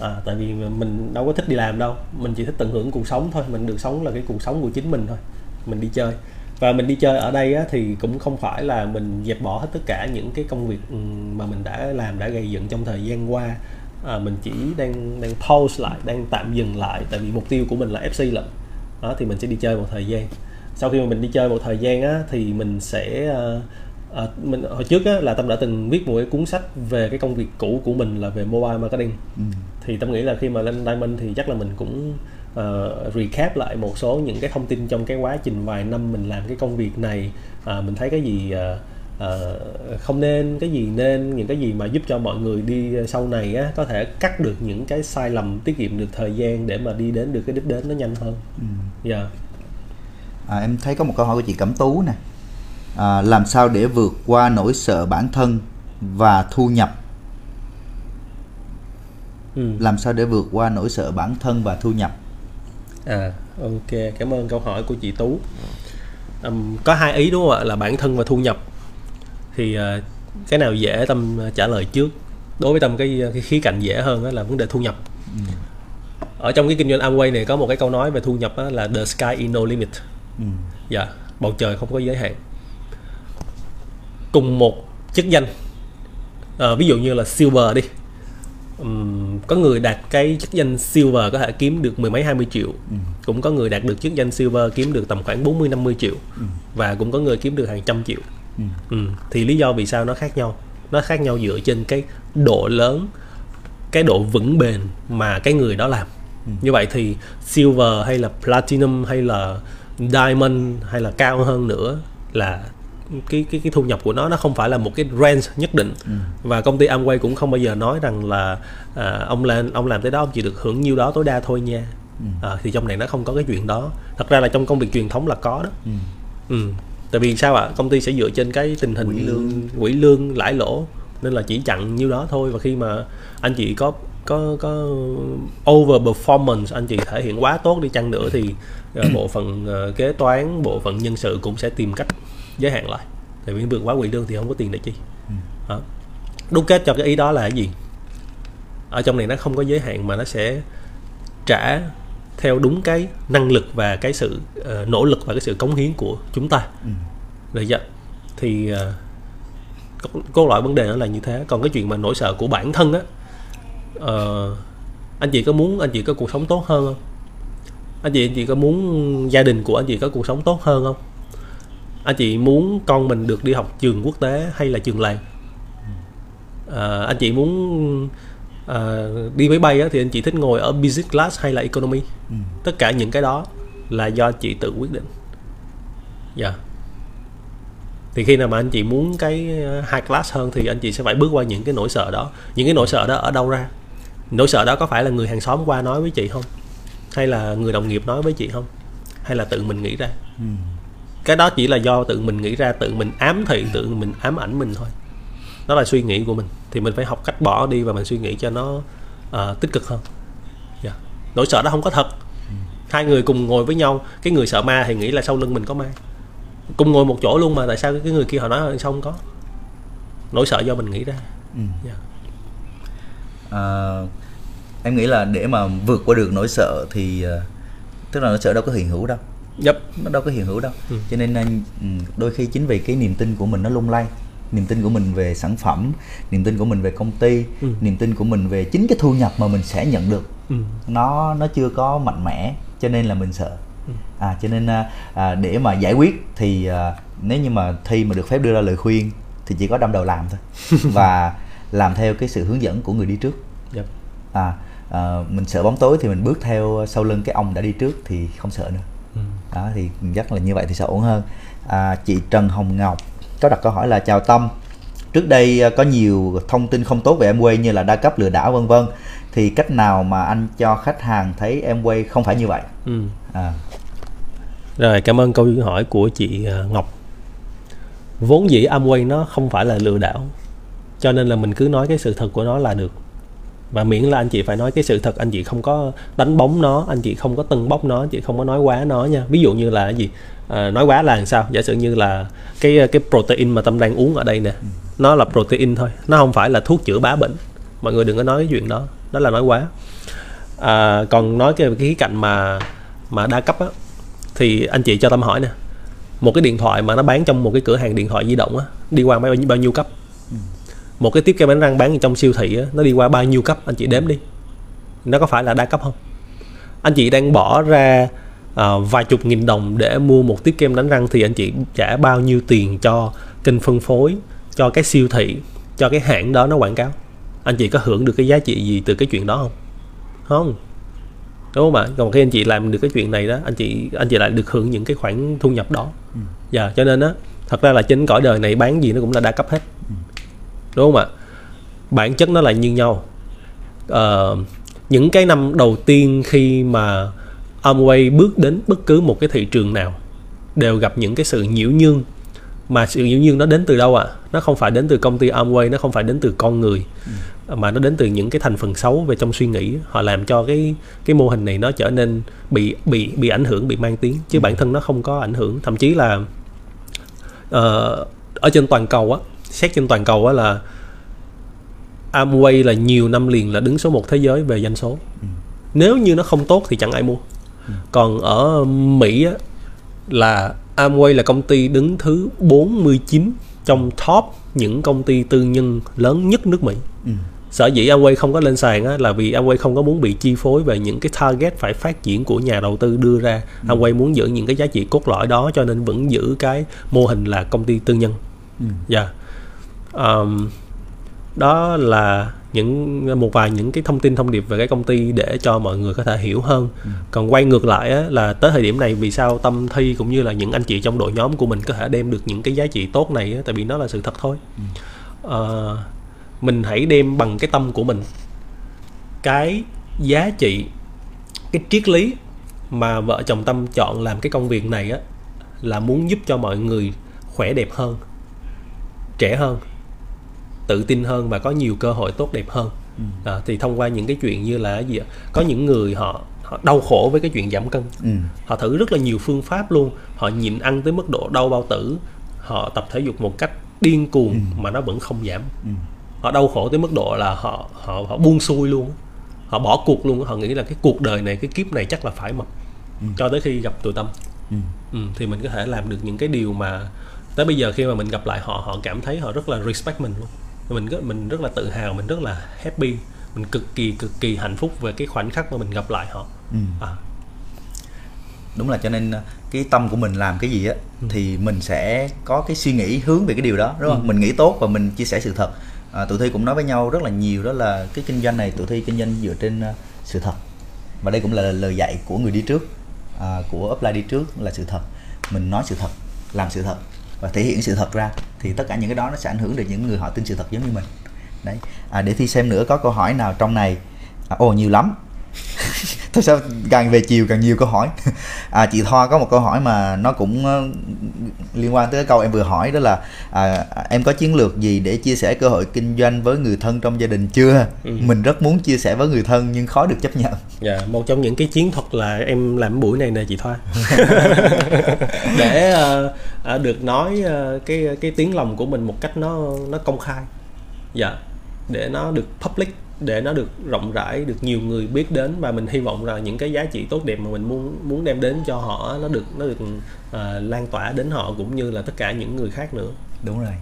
À, tại vì mình đâu có thích đi làm đâu mình chỉ thích tận hưởng cuộc sống thôi mình được sống là cái cuộc sống của chính mình thôi mình đi chơi. Và mình đi chơi ở đây á, thì cũng không phải là mình dẹp bỏ hết tất cả những cái công việc ừ, mà mình đã làm đã gây dựng trong thời gian qua à, mình chỉ đang đang pause lại đang tạm dừng lại tại vì mục tiêu của mình là FC lận. Đó thì mình sẽ đi chơi một thời gian. Sau khi mà mình đi chơi một thời gian á thì mình sẽ uh, À, mình hồi trước á, là tâm đã từng viết một cái cuốn sách về cái công việc cũ của mình là về mobile marketing. Ừ. thì tâm nghĩ là khi mà lên diamond thì chắc là mình cũng uh, recap lại một số những cái thông tin trong cái quá trình vài năm mình làm cái công việc này. Uh, mình thấy cái gì uh, uh, không nên cái gì nên những cái gì mà giúp cho mọi người đi sau này á có thể cắt được những cái sai lầm tiết kiệm được thời gian để mà đi đến được cái đích đến nó nhanh hơn. Ừ. dạ. Yeah. à, em thấy có một câu hỏi của chị Cẩm Tú nè. À, làm sao để vượt qua nỗi sợ bản thân và thu nhập? Ừ. làm sao để vượt qua nỗi sợ bản thân và thu nhập? À ok cảm ơn câu hỏi của chị Tú. Um, có hai ý đúng không ạ? Là bản thân và thu nhập thì uh, cái nào dễ tâm trả lời trước đối với tâm cái cái khía cạnh dễ hơn đó là vấn đề thu nhập ừ. ở trong cái kinh doanh Amway này có một cái câu nói về thu nhập đó là the sky is no limit ừ. dạ bầu trời không có giới hạn cùng một chức danh à, ví dụ như là silver đi um, có người đạt cái chức danh silver có thể kiếm được mười mấy hai mươi triệu ừ. cũng có người đạt được chức danh silver kiếm được tầm khoảng 40 50 triệu ừ. và cũng có người kiếm được hàng trăm triệu ừ. Ừ. thì lý do vì sao nó khác nhau nó khác nhau dựa trên cái độ lớn cái độ vững bền mà cái người đó làm ừ. như vậy thì silver hay là platinum hay là diamond hay là cao hơn nữa là cái cái cái thu nhập của nó nó không phải là một cái range nhất định ừ. và công ty Amway cũng không bao giờ nói rằng là à, ông làm ông làm tới đó ông chỉ được hưởng nhiêu đó tối đa thôi nha ừ. à, thì trong này nó không có cái chuyện đó thật ra là trong công việc truyền thống là có đó ừ. Ừ. tại vì sao ạ? Công ty sẽ dựa trên cái tình hình quỹ lương. quỹ lương lãi lỗ nên là chỉ chặn nhiêu đó thôi. Và khi mà anh chị có có có over performance anh chị thể hiện quá tốt đi chăng nữa thì uh, bộ phận uh, kế toán bộ phận nhân sự cũng sẽ tìm cách giới hạn lại. Tại vì vượt quá quỹ lương thì không có tiền để chi. Ừ. đó. đúc kết cho cái ý đó là cái gì? Ở trong này nó không có giới hạn mà nó sẽ trả theo đúng cái năng lực và cái sự uh, nỗ lực và cái sự cống hiến của chúng ta. Ừ. rồi dạ thì uh, có, có loại vấn đề đó là như thế. Còn cái chuyện mà nỗi sợ của bản thân á uh, anh chị có muốn anh chị có cuộc sống tốt hơn không? Anh chị anh chị có muốn gia đình của anh chị có cuộc sống tốt hơn không? Anh chị muốn con mình được đi học trường quốc tế hay là trường làng? À, anh chị muốn à, đi máy bay á, thì anh chị thích ngồi ở business class hay là economy? Ừ. tất cả những cái đó là do chị tự quyết định. Dạ. Yeah. thì khi nào mà anh chị muốn cái high class hơn thì anh chị sẽ phải bước qua những cái nỗi sợ đó. Những cái nỗi sợ đó ở đâu ra? Nỗi sợ đó có phải là người hàng xóm qua nói với chị không? Hay là người đồng nghiệp nói với chị không? Hay là tự mình nghĩ ra? Ừ. Cái đó chỉ là do tự mình nghĩ ra tự mình ám thị tự mình ám ảnh mình thôi đó là suy nghĩ của mình thì mình phải học cách bỏ đi và mình suy nghĩ cho nó uh, tích cực hơn yeah. Dạ. nỗi sợ đó không có thật hai người cùng ngồi với nhau cái người sợ ma thì nghĩ là sau lưng mình có ma cùng ngồi một chỗ luôn mà tại sao cái người kia họ nói sao không có nỗi sợ do mình nghĩ ra ừ. yeah. Dạ. à, em nghĩ là để mà vượt qua được nỗi sợ thì uh, tức là nỗi sợ đâu có hiện hữu đâu yep. nó đâu có hiện hữu đâu ừ. cho nên ừ, đôi khi chính vì cái niềm tin của mình nó lung lay niềm tin của mình về sản phẩm niềm tin của mình về công ty ừ. niềm tin của mình về chính cái thu nhập mà mình sẽ nhận được ừ. nó nó chưa có mạnh mẽ cho nên là mình sợ ừ. à cho nên à, à, để mà giải quyết thì à, nếu như mà thi mà được phép đưa ra lời khuyên thì chỉ có đâm đầu làm thôi và làm theo cái sự hướng dẫn của người đi trước yep. à, à mình sợ bóng tối thì mình bước theo sau lưng cái ông đã đi trước thì không sợ nữa Ừ. đó thì chắc là như vậy thì sẽ ổn hơn à, chị Trần Hồng Ngọc có đặt câu hỏi là chào Tâm trước đây à, có nhiều thông tin không tốt về em quay như là đa cấp lừa đảo vân vân. Thì cách nào mà anh cho khách hàng thấy em quay không phải như vậy? Ừ. à. rồi cảm ơn câu hỏi của chị à, Ngọc. Vốn dĩ Amway nó không phải là lừa đảo cho nên là mình cứ nói cái sự thật của nó là được. Và miễn là anh chị phải nói cái sự thật anh chị không có đánh bóng nó anh chị không có tâng bốc nó anh chị không có nói quá nó nha. Ví dụ như là cái gì à, nói quá là làm sao? Giả sử như là cái cái protein mà tâm đang uống ở đây nè nó là protein thôi nó không phải là thuốc chữa bá bệnh. Mọi người đừng có nói cái chuyện đó đó là nói quá. À, còn nói cái cái cạnh mà mà đa cấp á thì anh chị cho tâm hỏi nè một cái điện thoại mà nó bán trong một cái cửa hàng điện thoại di động á đi qua bao, bao nhiêu cấp? Một cái tiếp kem đánh răng bán trong siêu thị á, nó đi qua bao nhiêu cấp? Anh chị đếm đi. Nó có phải là đa cấp không? Anh chị đang bỏ ra uh, vài chục nghìn đồng để mua một tiếp kem đánh răng thì anh chị trả bao nhiêu tiền cho kênh phân phối cho cái siêu thị cho cái hãng đó nó quảng cáo? Anh chị có hưởng được cái giá trị gì từ cái chuyện đó không? Không. Đúng không ạ? Còn khi anh chị làm được cái chuyện này đó anh chị anh chị lại được hưởng những cái khoản thu nhập đó. Ừ. dạ cho nên á thật ra là trên cõi đời này bán gì nó cũng là đa cấp hết. Ừ. đúng không ạ? Bản chất nó là như nhau. Ờ, những cái năm đầu tiên khi mà Amway bước đến bất cứ một cái thị trường nào đều gặp những cái sự nhiễu nhương. Mà sự nhiễu nhương nó đến từ đâu ạ? Nó không phải đến từ công ty Amway nó không phải đến từ con người mà nó đến từ những cái thành phần xấu về trong suy nghĩ. Họ làm cho cái cái mô hình này nó trở nên bị bị bị ảnh hưởng bị mang tiếng chứ bản thân nó không có ảnh hưởng. Thậm chí là ờ, ở trên toàn cầu á xét trên toàn cầu á là Amway là nhiều năm liền là đứng số một thế giới về doanh số. Nếu như nó không tốt thì chẳng ai mua còn ở Mỹ á, là Amway là công ty đứng thứ 49 trong top những công ty tư nhân lớn nhất nước Mỹ. Ừ. sở dĩ Amway không có lên sàn á, là vì Amway không có muốn bị chi phối về những cái target phải phát triển của nhà đầu tư đưa ra. Amway muốn giữ những cái giá trị cốt lõi đó cho nên vẫn giữ cái mô hình là công ty tư nhân. Ừ. dạ. Ờm, đó là những một vài những cái thông tin thông điệp về cái công ty để cho mọi người có thể hiểu hơn. Còn quay ngược lại á, là tới thời điểm này vì sao tâm thi cũng như là những anh chị trong đội nhóm của mình có thể đem được những cái giá trị tốt này á, tại vì nó là sự thật thôi. Ờ, mình hãy đem bằng cái tâm của mình cái giá trị cái triết lý mà vợ chồng tâm chọn làm cái công việc này á là muốn giúp cho mọi người khỏe đẹp hơn trẻ hơn tự tin hơn và có nhiều cơ hội tốt đẹp hơn. À, thì thông qua những cái chuyện như là gì ạ? có những người họ họ đau khổ với cái chuyện giảm cân. Ừ. họ thử rất là nhiều phương pháp luôn. Họ nhịn ăn tới mức độ đau bao tử. Họ tập thể dục một cách điên cuồng mà nó vẫn không giảm. Ừ. họ đau khổ tới mức độ là họ họ họ buông xuôi luôn họ bỏ cuộc luôn họ nghĩ là cái cuộc đời này cái kiếp này chắc là phải mập cho tới khi gặp tụi tâm. Ừ. ừ, thì mình có thể làm được những cái điều mà tới bây giờ khi mà mình gặp lại họ họ cảm thấy họ rất là respect mình luôn mình rất mình rất là tự hào mình rất là happy mình cực kỳ cực kỳ hạnh phúc về cái khoảnh khắc mà mình gặp lại họ. Ừ. à, đúng là cho nên ờ, cái tâm của mình làm cái gì á thì mình sẽ có cái suy nghĩ hướng về cái điều đó đúng không? Mình nghĩ tốt và mình chia sẻ sự thật. À, tụi thi cũng nói với nhau rất là nhiều đó là cái kinh doanh này tụi thi kinh doanh dựa trên ờ, sự thật. Và đây cũng là lời dạy của người đi trước à, của upline đi trước là sự thật. Mình nói sự thật làm sự thật và thể hiện sự thật ra thì tất cả những cái đó nó sẽ ảnh hưởng đến những người họ tin sự thật giống như mình. Đấy. À, để thi xem nữa có câu hỏi nào trong này. À, ồ nhiều lắm. Tại sao càng về chiều càng nhiều câu hỏi? À, chị Thoa có một câu hỏi mà nó cũng ờ, liên quan tới cái câu em vừa hỏi đó là à, em có chiến lược gì để chia sẻ cơ hội kinh doanh với người thân trong gia đình chưa? Ừ. mình rất muốn chia sẻ với người thân nhưng khó được chấp nhận. Dạ, một trong những cái chiến thuật là em làm buổi này nè chị Thoa. Để ờ, được nói cái cái tiếng lòng của mình một cách nó nó công khai. Dạ để nó được public để nó được rộng rãi được nhiều người biết đến và mình hy vọng rằng những cái giá trị tốt đẹp mà mình muốn muốn đem đến cho họ nó được nó được ờ, lan tỏa đến họ cũng như là tất cả những người khác nữa. Đúng rồi.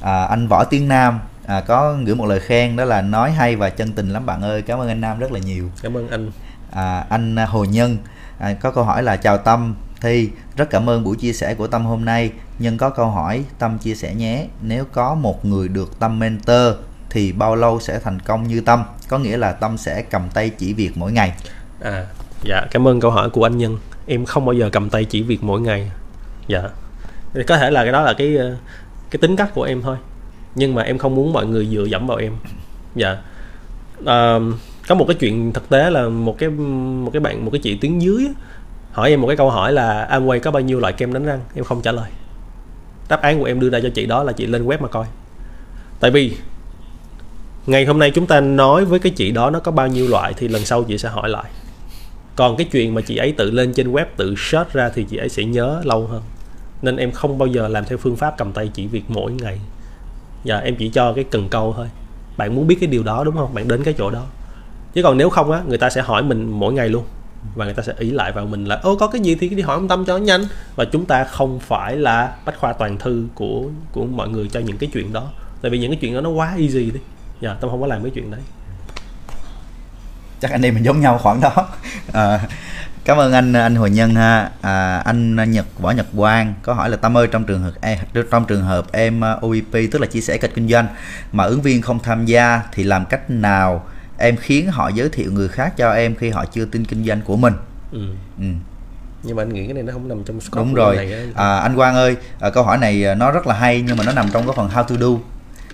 À, anh Võ Tiến Nam à, có gửi một lời khen đó là nói hay và chân tình lắm bạn ơi cảm ơn anh Nam rất là nhiều. Cảm ơn anh. À, anh Hồ Nhân à, có câu hỏi là chào Tâm Thi rất cảm ơn buổi chia sẻ của Tâm hôm nay nhưng có câu hỏi Tâm chia sẻ nhé nếu có một người được Tâm mentor thì bao lâu sẽ thành công như Tâm có nghĩa là Tâm sẽ cầm tay chỉ việc mỗi ngày À, dạ cảm ơn câu hỏi của anh Nhân. Em không bao giờ cầm tay chỉ việc mỗi ngày. Dạ. Có thể là cái đó là cái ờ, cái tính cách của em thôi. Nhưng mà em không muốn mọi người dựa dẫm vào em. Dạ. À, có một cái chuyện thực tế là một cái một cái bạn một cái chị tiếng dưới hỏi em một cái câu hỏi là Amway có bao nhiêu loại kem đánh răng em không trả lời đáp án của em đưa ra cho chị đó là chị lên web mà coi tại vì ngày hôm nay chúng ta nói với cái chị đó nó có bao nhiêu loại thì lần sau chị sẽ hỏi lại. Còn cái chuyện mà chị ấy tự lên trên web tự search ra thì chị ấy sẽ nhớ lâu hơn. Nên em không bao giờ làm theo phương pháp cầm tay chỉ việc mỗi ngày. Và em chỉ cho cái cần câu thôi. Bạn muốn biết cái điều đó đúng không? Bạn đến cái chỗ đó. Chứ còn nếu không á, người ta sẽ hỏi mình mỗi ngày luôn. Và người ta sẽ ý lại vào mình là, ô, có cái gì thì đi hỏi ông tâm cho nó nhanh. Và chúng ta không phải là bách khoa toàn thư của của mọi người cho những cái chuyện đó. Tại vì những cái chuyện đó nó quá easy đi dạ tâm không có làm cái chuyện đấy. Chắc anh em mình giống nhau khoảng đó. À, cảm ơn anh anh Hồ Nhân ha. À, anh Nhật Võ Nhật Quang có hỏi là Tâm ơi trong trường hợp em trong trường hợp em uh, OEP tức là chia sẻ kịch kinh doanh mà ứng viên không tham gia thì làm cách nào em khiến họ giới thiệu người khác cho em khi họ chưa tin kinh doanh của mình? Ừ. ừ. nhưng mà anh nghĩ cái này nó không nằm trong scope đúng rồi. này à, anh Quang ơi à, câu hỏi này nó rất là hay nhưng mà nó nằm trong cái phần how to do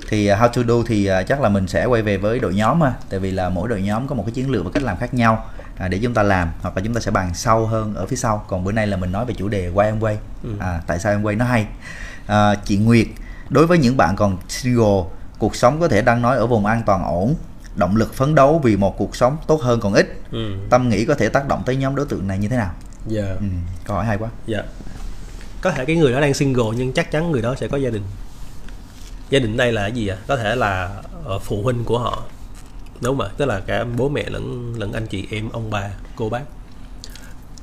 thì à, how to do thì à, chắc là mình sẽ quay về với đội nhóm ha. Tại vì là mỗi đội nhóm có một cái chiến lược và cách làm khác nhau à, để chúng ta làm hoặc là chúng ta sẽ bàn sâu hơn ở phía sau. Còn bữa nay là mình nói về chủ đề why em quay. Ừ. à, tại sao em quay nó hay. À, chị Nguyệt đối với những bạn còn single cuộc sống có thể đang nói ở vùng an toàn ổn động lực phấn đấu vì một cuộc sống tốt hơn còn ít. Ừ. tâm nghĩ có thể tác động tới nhóm đối tượng này như thế nào? Dạ. Ừ, câu hỏi hay quá. Dạ. Có thể cái người đó đang single nhưng chắc chắn người đó sẽ có gia đình gia đình đây là cái gì ạ? Có thể là ờ, phụ huynh của họ. Đúng không ạ tức là cả bố mẹ lẫn lẫn anh chị em ông bà cô bác.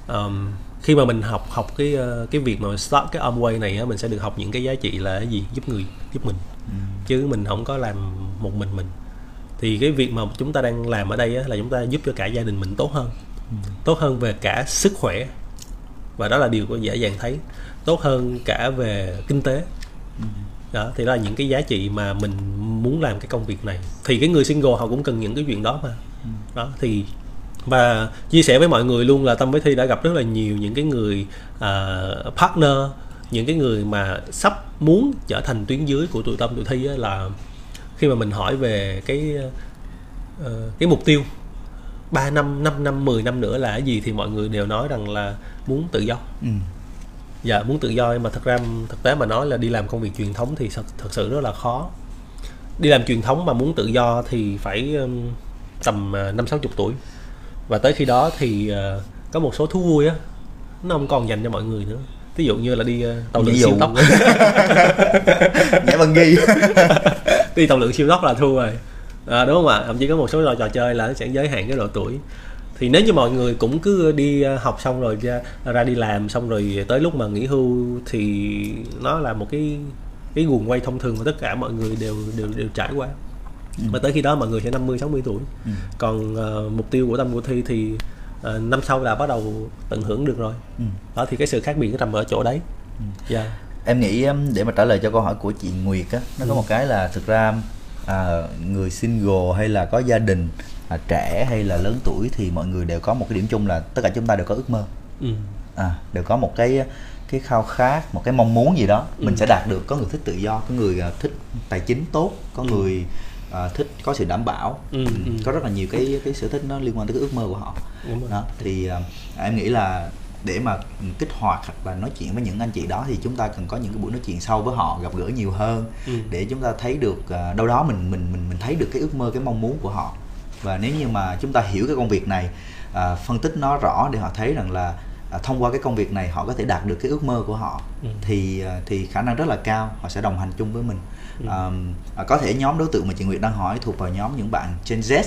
Ờm, khi mà mình học học cái ờ, cái việc mà start cái Amway này á mình sẽ được học những cái giá trị là cái gì? Giúp người giúp mình. Chứ mình không có làm một mình mình. Thì cái việc mà chúng ta đang làm ở đây á, là chúng ta giúp cho cả gia đình mình tốt hơn. Tốt hơn về cả sức khỏe. Và đó là điều có dễ dàng thấy. Tốt hơn cả về kinh tế đó thì đó là những cái giá trị mà mình muốn làm cái công việc này thì cái người single họ cũng cần những cái chuyện đó mà đó thì và chia sẻ với mọi người luôn là tâm với thi đã gặp rất là nhiều những cái người à, partner những cái người mà sắp muốn trở thành tuyến dưới của tụi tâm tụi thi á, là khi mà mình hỏi về cái ờ, cái mục tiêu 3 năm, 5 năm, 10 năm nữa là cái gì thì mọi người đều nói rằng là muốn tự do. ừ. Dạ muốn tự do nhưng mà thật ra thực tế mà nói là đi làm công việc truyền thống thì thật, thật sự rất là khó. Đi làm truyền thống mà muốn tự do thì phải tầm à, năm sáu chục tuổi. Và tới khi đó thì à, có một số thú vui á nó không còn dành cho mọi người nữa. Ví dụ như là đi à, tàu lượn Ví dụ. siêu tốc. nhảy băng ghi đi tàu lượn siêu tốc là thua rồi à, đúng không ạ thậm chí có một số trò chơi là nó sẽ giới hạn cái độ tuổi thì nếu như mọi người cũng cứ đi ờ, học xong rồi ra, ra đi làm xong rồi tới lúc mà nghỉ hưu thì nó là một cái cái guồng quay thông thường mà tất cả mọi người đều đều đều trải qua. Mà tới khi đó mọi người sẽ 50 60 tuổi. Ừ. còn ờ, mục tiêu của tâm của thi thì ờ, năm sau là bắt đầu tận hưởng được rồi. Ừ. đó thì cái sự khác biệt nó nằm ở chỗ đấy. Dạ. Em nghĩ để mà trả lời cho câu hỏi của chị Nguyệt á nó có Ừ. một cái là thực ra à, người single hay là có gia đình à, trẻ hay là lớn tuổi thì mọi người đều có một cái điểm chung là tất cả chúng ta đều có ước mơ ừ. à, đều có một cái cái khao khát một cái mong muốn gì đó mình Ừ. sẽ đạt được có người thích tự do có người à, thích tài chính tốt có người à, thích có sự đảm bảo Ừ, Ừ, ừ. có rất là nhiều cái cái sở thích nó liên quan tới cái ước mơ của họ đó thì à, em nghĩ là để mà kích hoạt hoặc là nói chuyện với những anh chị đó thì chúng ta cần có những cái buổi nói chuyện sâu với họ gặp gỡ nhiều hơn Ừ. để chúng ta thấy được à, đâu đó mình mình mình mình thấy được cái ước mơ cái mong muốn của họ và nếu như mà chúng ta hiểu cái công việc này à, phân tích nó rõ để họ thấy rằng là à, thông qua cái công việc này họ có thể đạt được cái ước mơ của họ Ừ. thì à, thì khả năng rất là cao họ sẽ đồng hành chung với mình Ừ. à, có thể nhóm đối tượng mà chị Nguyệt đang hỏi thuộc vào nhóm những bạn Gen Z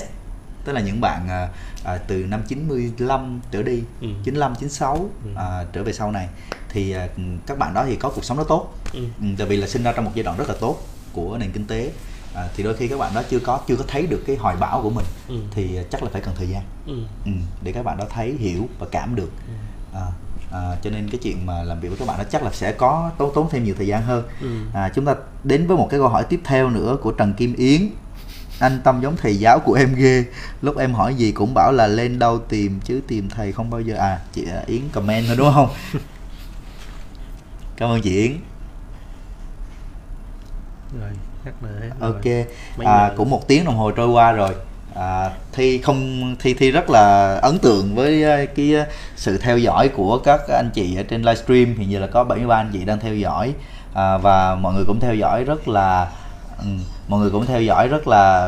tức là những bạn à, à, từ năm 95 trở đi Ừ. 95 96 Ừ. à, trở về sau này thì à, các bạn đó thì có cuộc sống nó tốt Ừ. Ừ, tại vì là sinh ra trong một giai đoạn rất là tốt của nền kinh tế à, thì đôi khi các bạn đó chưa có chưa có thấy được cái hoài bão của mình Ừ. thì à, chắc là phải cần thời gian. Ừ. ừ, để các bạn đó thấy hiểu và cảm được. À, à, cho nên cái chuyện mà làm việc với các bạn đó chắc là sẽ có tốn tốn thêm nhiều thời gian hơn. Ừ. à, chúng ta đến với một cái câu hỏi tiếp theo nữa của Trần Kim Yến. Anh Tâm giống thầy giáo của em ghê. Lúc em hỏi gì cũng bảo là lên đâu tìm chứ tìm thầy không bao giờ. À chị Yến comment thôi đúng không? Cảm ơn chị Yến. Rồi ok. À, cũng một tiếng đồng hồ trôi qua rồi. À, thi không thi thi rất là ấn tượng với ờ, cái ờ, sự theo dõi của các anh chị ở trên livestream. Hiện giờ là có 73 anh chị đang theo dõi. À, và mọi người cũng theo dõi rất là ừ, mọi người cũng theo dõi rất là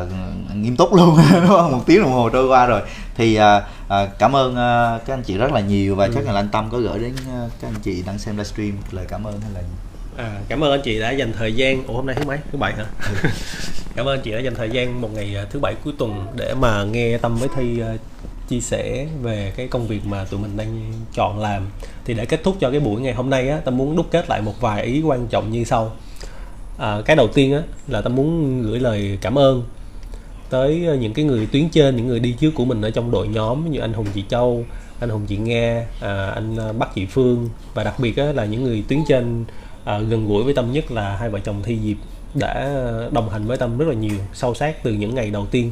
ừ, nghiêm túc luôn. Đúng không? Một tiếng đồng hồ trôi qua rồi. Thì à, à, cảm ơn à, các anh chị rất là nhiều và Ừ. chắc là anh Tâm có gửi đến các anh chị đang xem livestream lời cảm ơn hay là gì À, cảm ơn anh chị đã dành thời gian. Ủa hôm nay thứ mấy? Thứ bảy hả? Cảm ơn anh chị đã dành thời gian một ngày à, thứ bảy cuối tuần để mà nghe tâm với thi à, chia sẻ về cái công việc mà tụi mình đang chọn làm. Thì để kết thúc cho cái buổi ngày hôm nay á tâm muốn đúc kết lại một vài ý quan trọng như sau. À, cái đầu tiên á là tâm muốn gửi lời cảm ơn tới ờ, những cái người tuyến trên những người đi trước của mình ở trong đội nhóm như anh Hùng chị Châu anh Hùng chị Nghe à, anh Bắc chị Phương và đặc biệt á, là những người tuyến trên à, gần gũi với Tâm nhất là hai vợ chồng Thi Diệp đã đồng hành với Tâm rất là nhiều sâu sát từ những ngày đầu tiên.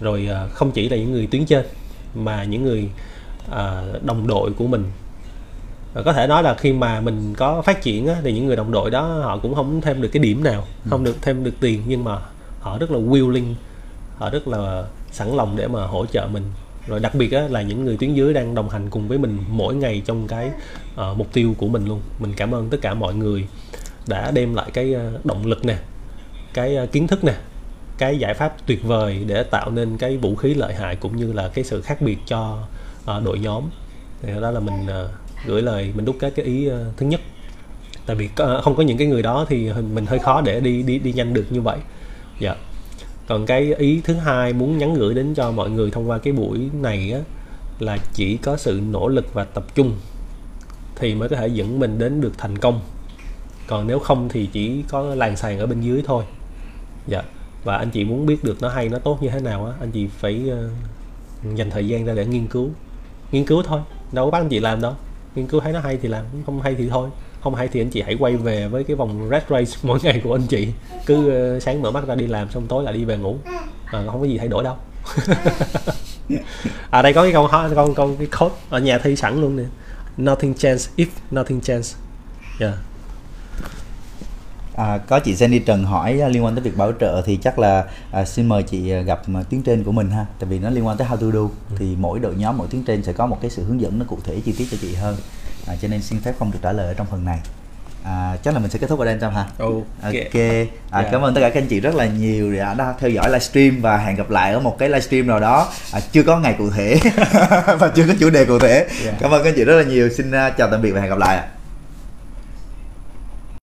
Rồi à, không chỉ là những người tuyến trên mà những người à, đồng đội của mình. Và có thể nói là khi mà mình có phát triển á, thì những người đồng đội đó họ cũng không thêm được cái điểm nào không được thêm được tiền nhưng mà họ rất là willing họ rất là sẵn lòng để mà hỗ trợ mình rồi đặc biệt á, là những người tuyến dưới đang đồng hành cùng với mình mỗi ngày trong cái uh, mục tiêu của mình luôn. Mình cảm ơn tất cả mọi người đã đem lại cái uh, động lực nè cái uh, kiến thức nè cái giải pháp tuyệt vời để tạo nên cái vũ khí lợi hại cũng như là cái sự khác biệt cho uh, đội nhóm. Thì đó là mình uh, gửi lời mình đúc kết cái ý uh, thứ nhất. Tại vì uh, không có những cái người đó thì mình hơi khó để đi đi đi nhanh được như vậy. Dạ còn cái ý thứ hai muốn nhắn gửi đến cho mọi người thông qua cái buổi này á là chỉ có sự nỗ lực và tập trung thì mới có thể dẫn mình đến được thành công. Còn nếu không thì chỉ có làng sàn ở bên dưới thôi. Dạ. Và anh chị muốn biết được nó hay nó tốt như thế nào á anh chị phải uh, dành thời gian ra để nghiên cứu. Nghiên cứu thôi. Đâu có bắt anh chị làm đâu. Nghiên cứu thấy nó hay thì làm không hay thì thôi không hay thì anh chị hãy quay về với cái vòng red race mỗi ngày của anh chị. Cứ ờ, sáng mở mắt ra đi làm xong tối là đi về ngủ. À, không có gì thay đổi đâu. À đây có cái câu con con cái code ở nhà thi sẵn luôn nè. Nothing chance if nothing chance. Yeah. À, có chị Jenny Trần hỏi à, liên quan tới việc bảo trợ thì chắc là à, xin mời chị à, gặp à, tuyến trên của mình ha. Tại vì nó liên quan tới how to do. Ừ. thì mỗi đội nhóm mỗi tuyến trên sẽ có một cái sự hướng dẫn nó cụ thể chi tiết cho chị hơn à, cho nên xin phép không được trả lời ở trong phần này. À, chắc là mình sẽ kết thúc ở đây Trâm ha? Ok, okay. À, yeah. cảm ơn tất cả các anh chị rất là nhiều đã, đã theo dõi livestream và hẹn gặp lại ở một cái livestream nào đó. À, chưa có ngày cụ thể và chưa có chủ đề cụ thể. Yeah. cảm ơn các anh chị rất là nhiều. Xin uh, chào tạm biệt và hẹn gặp lại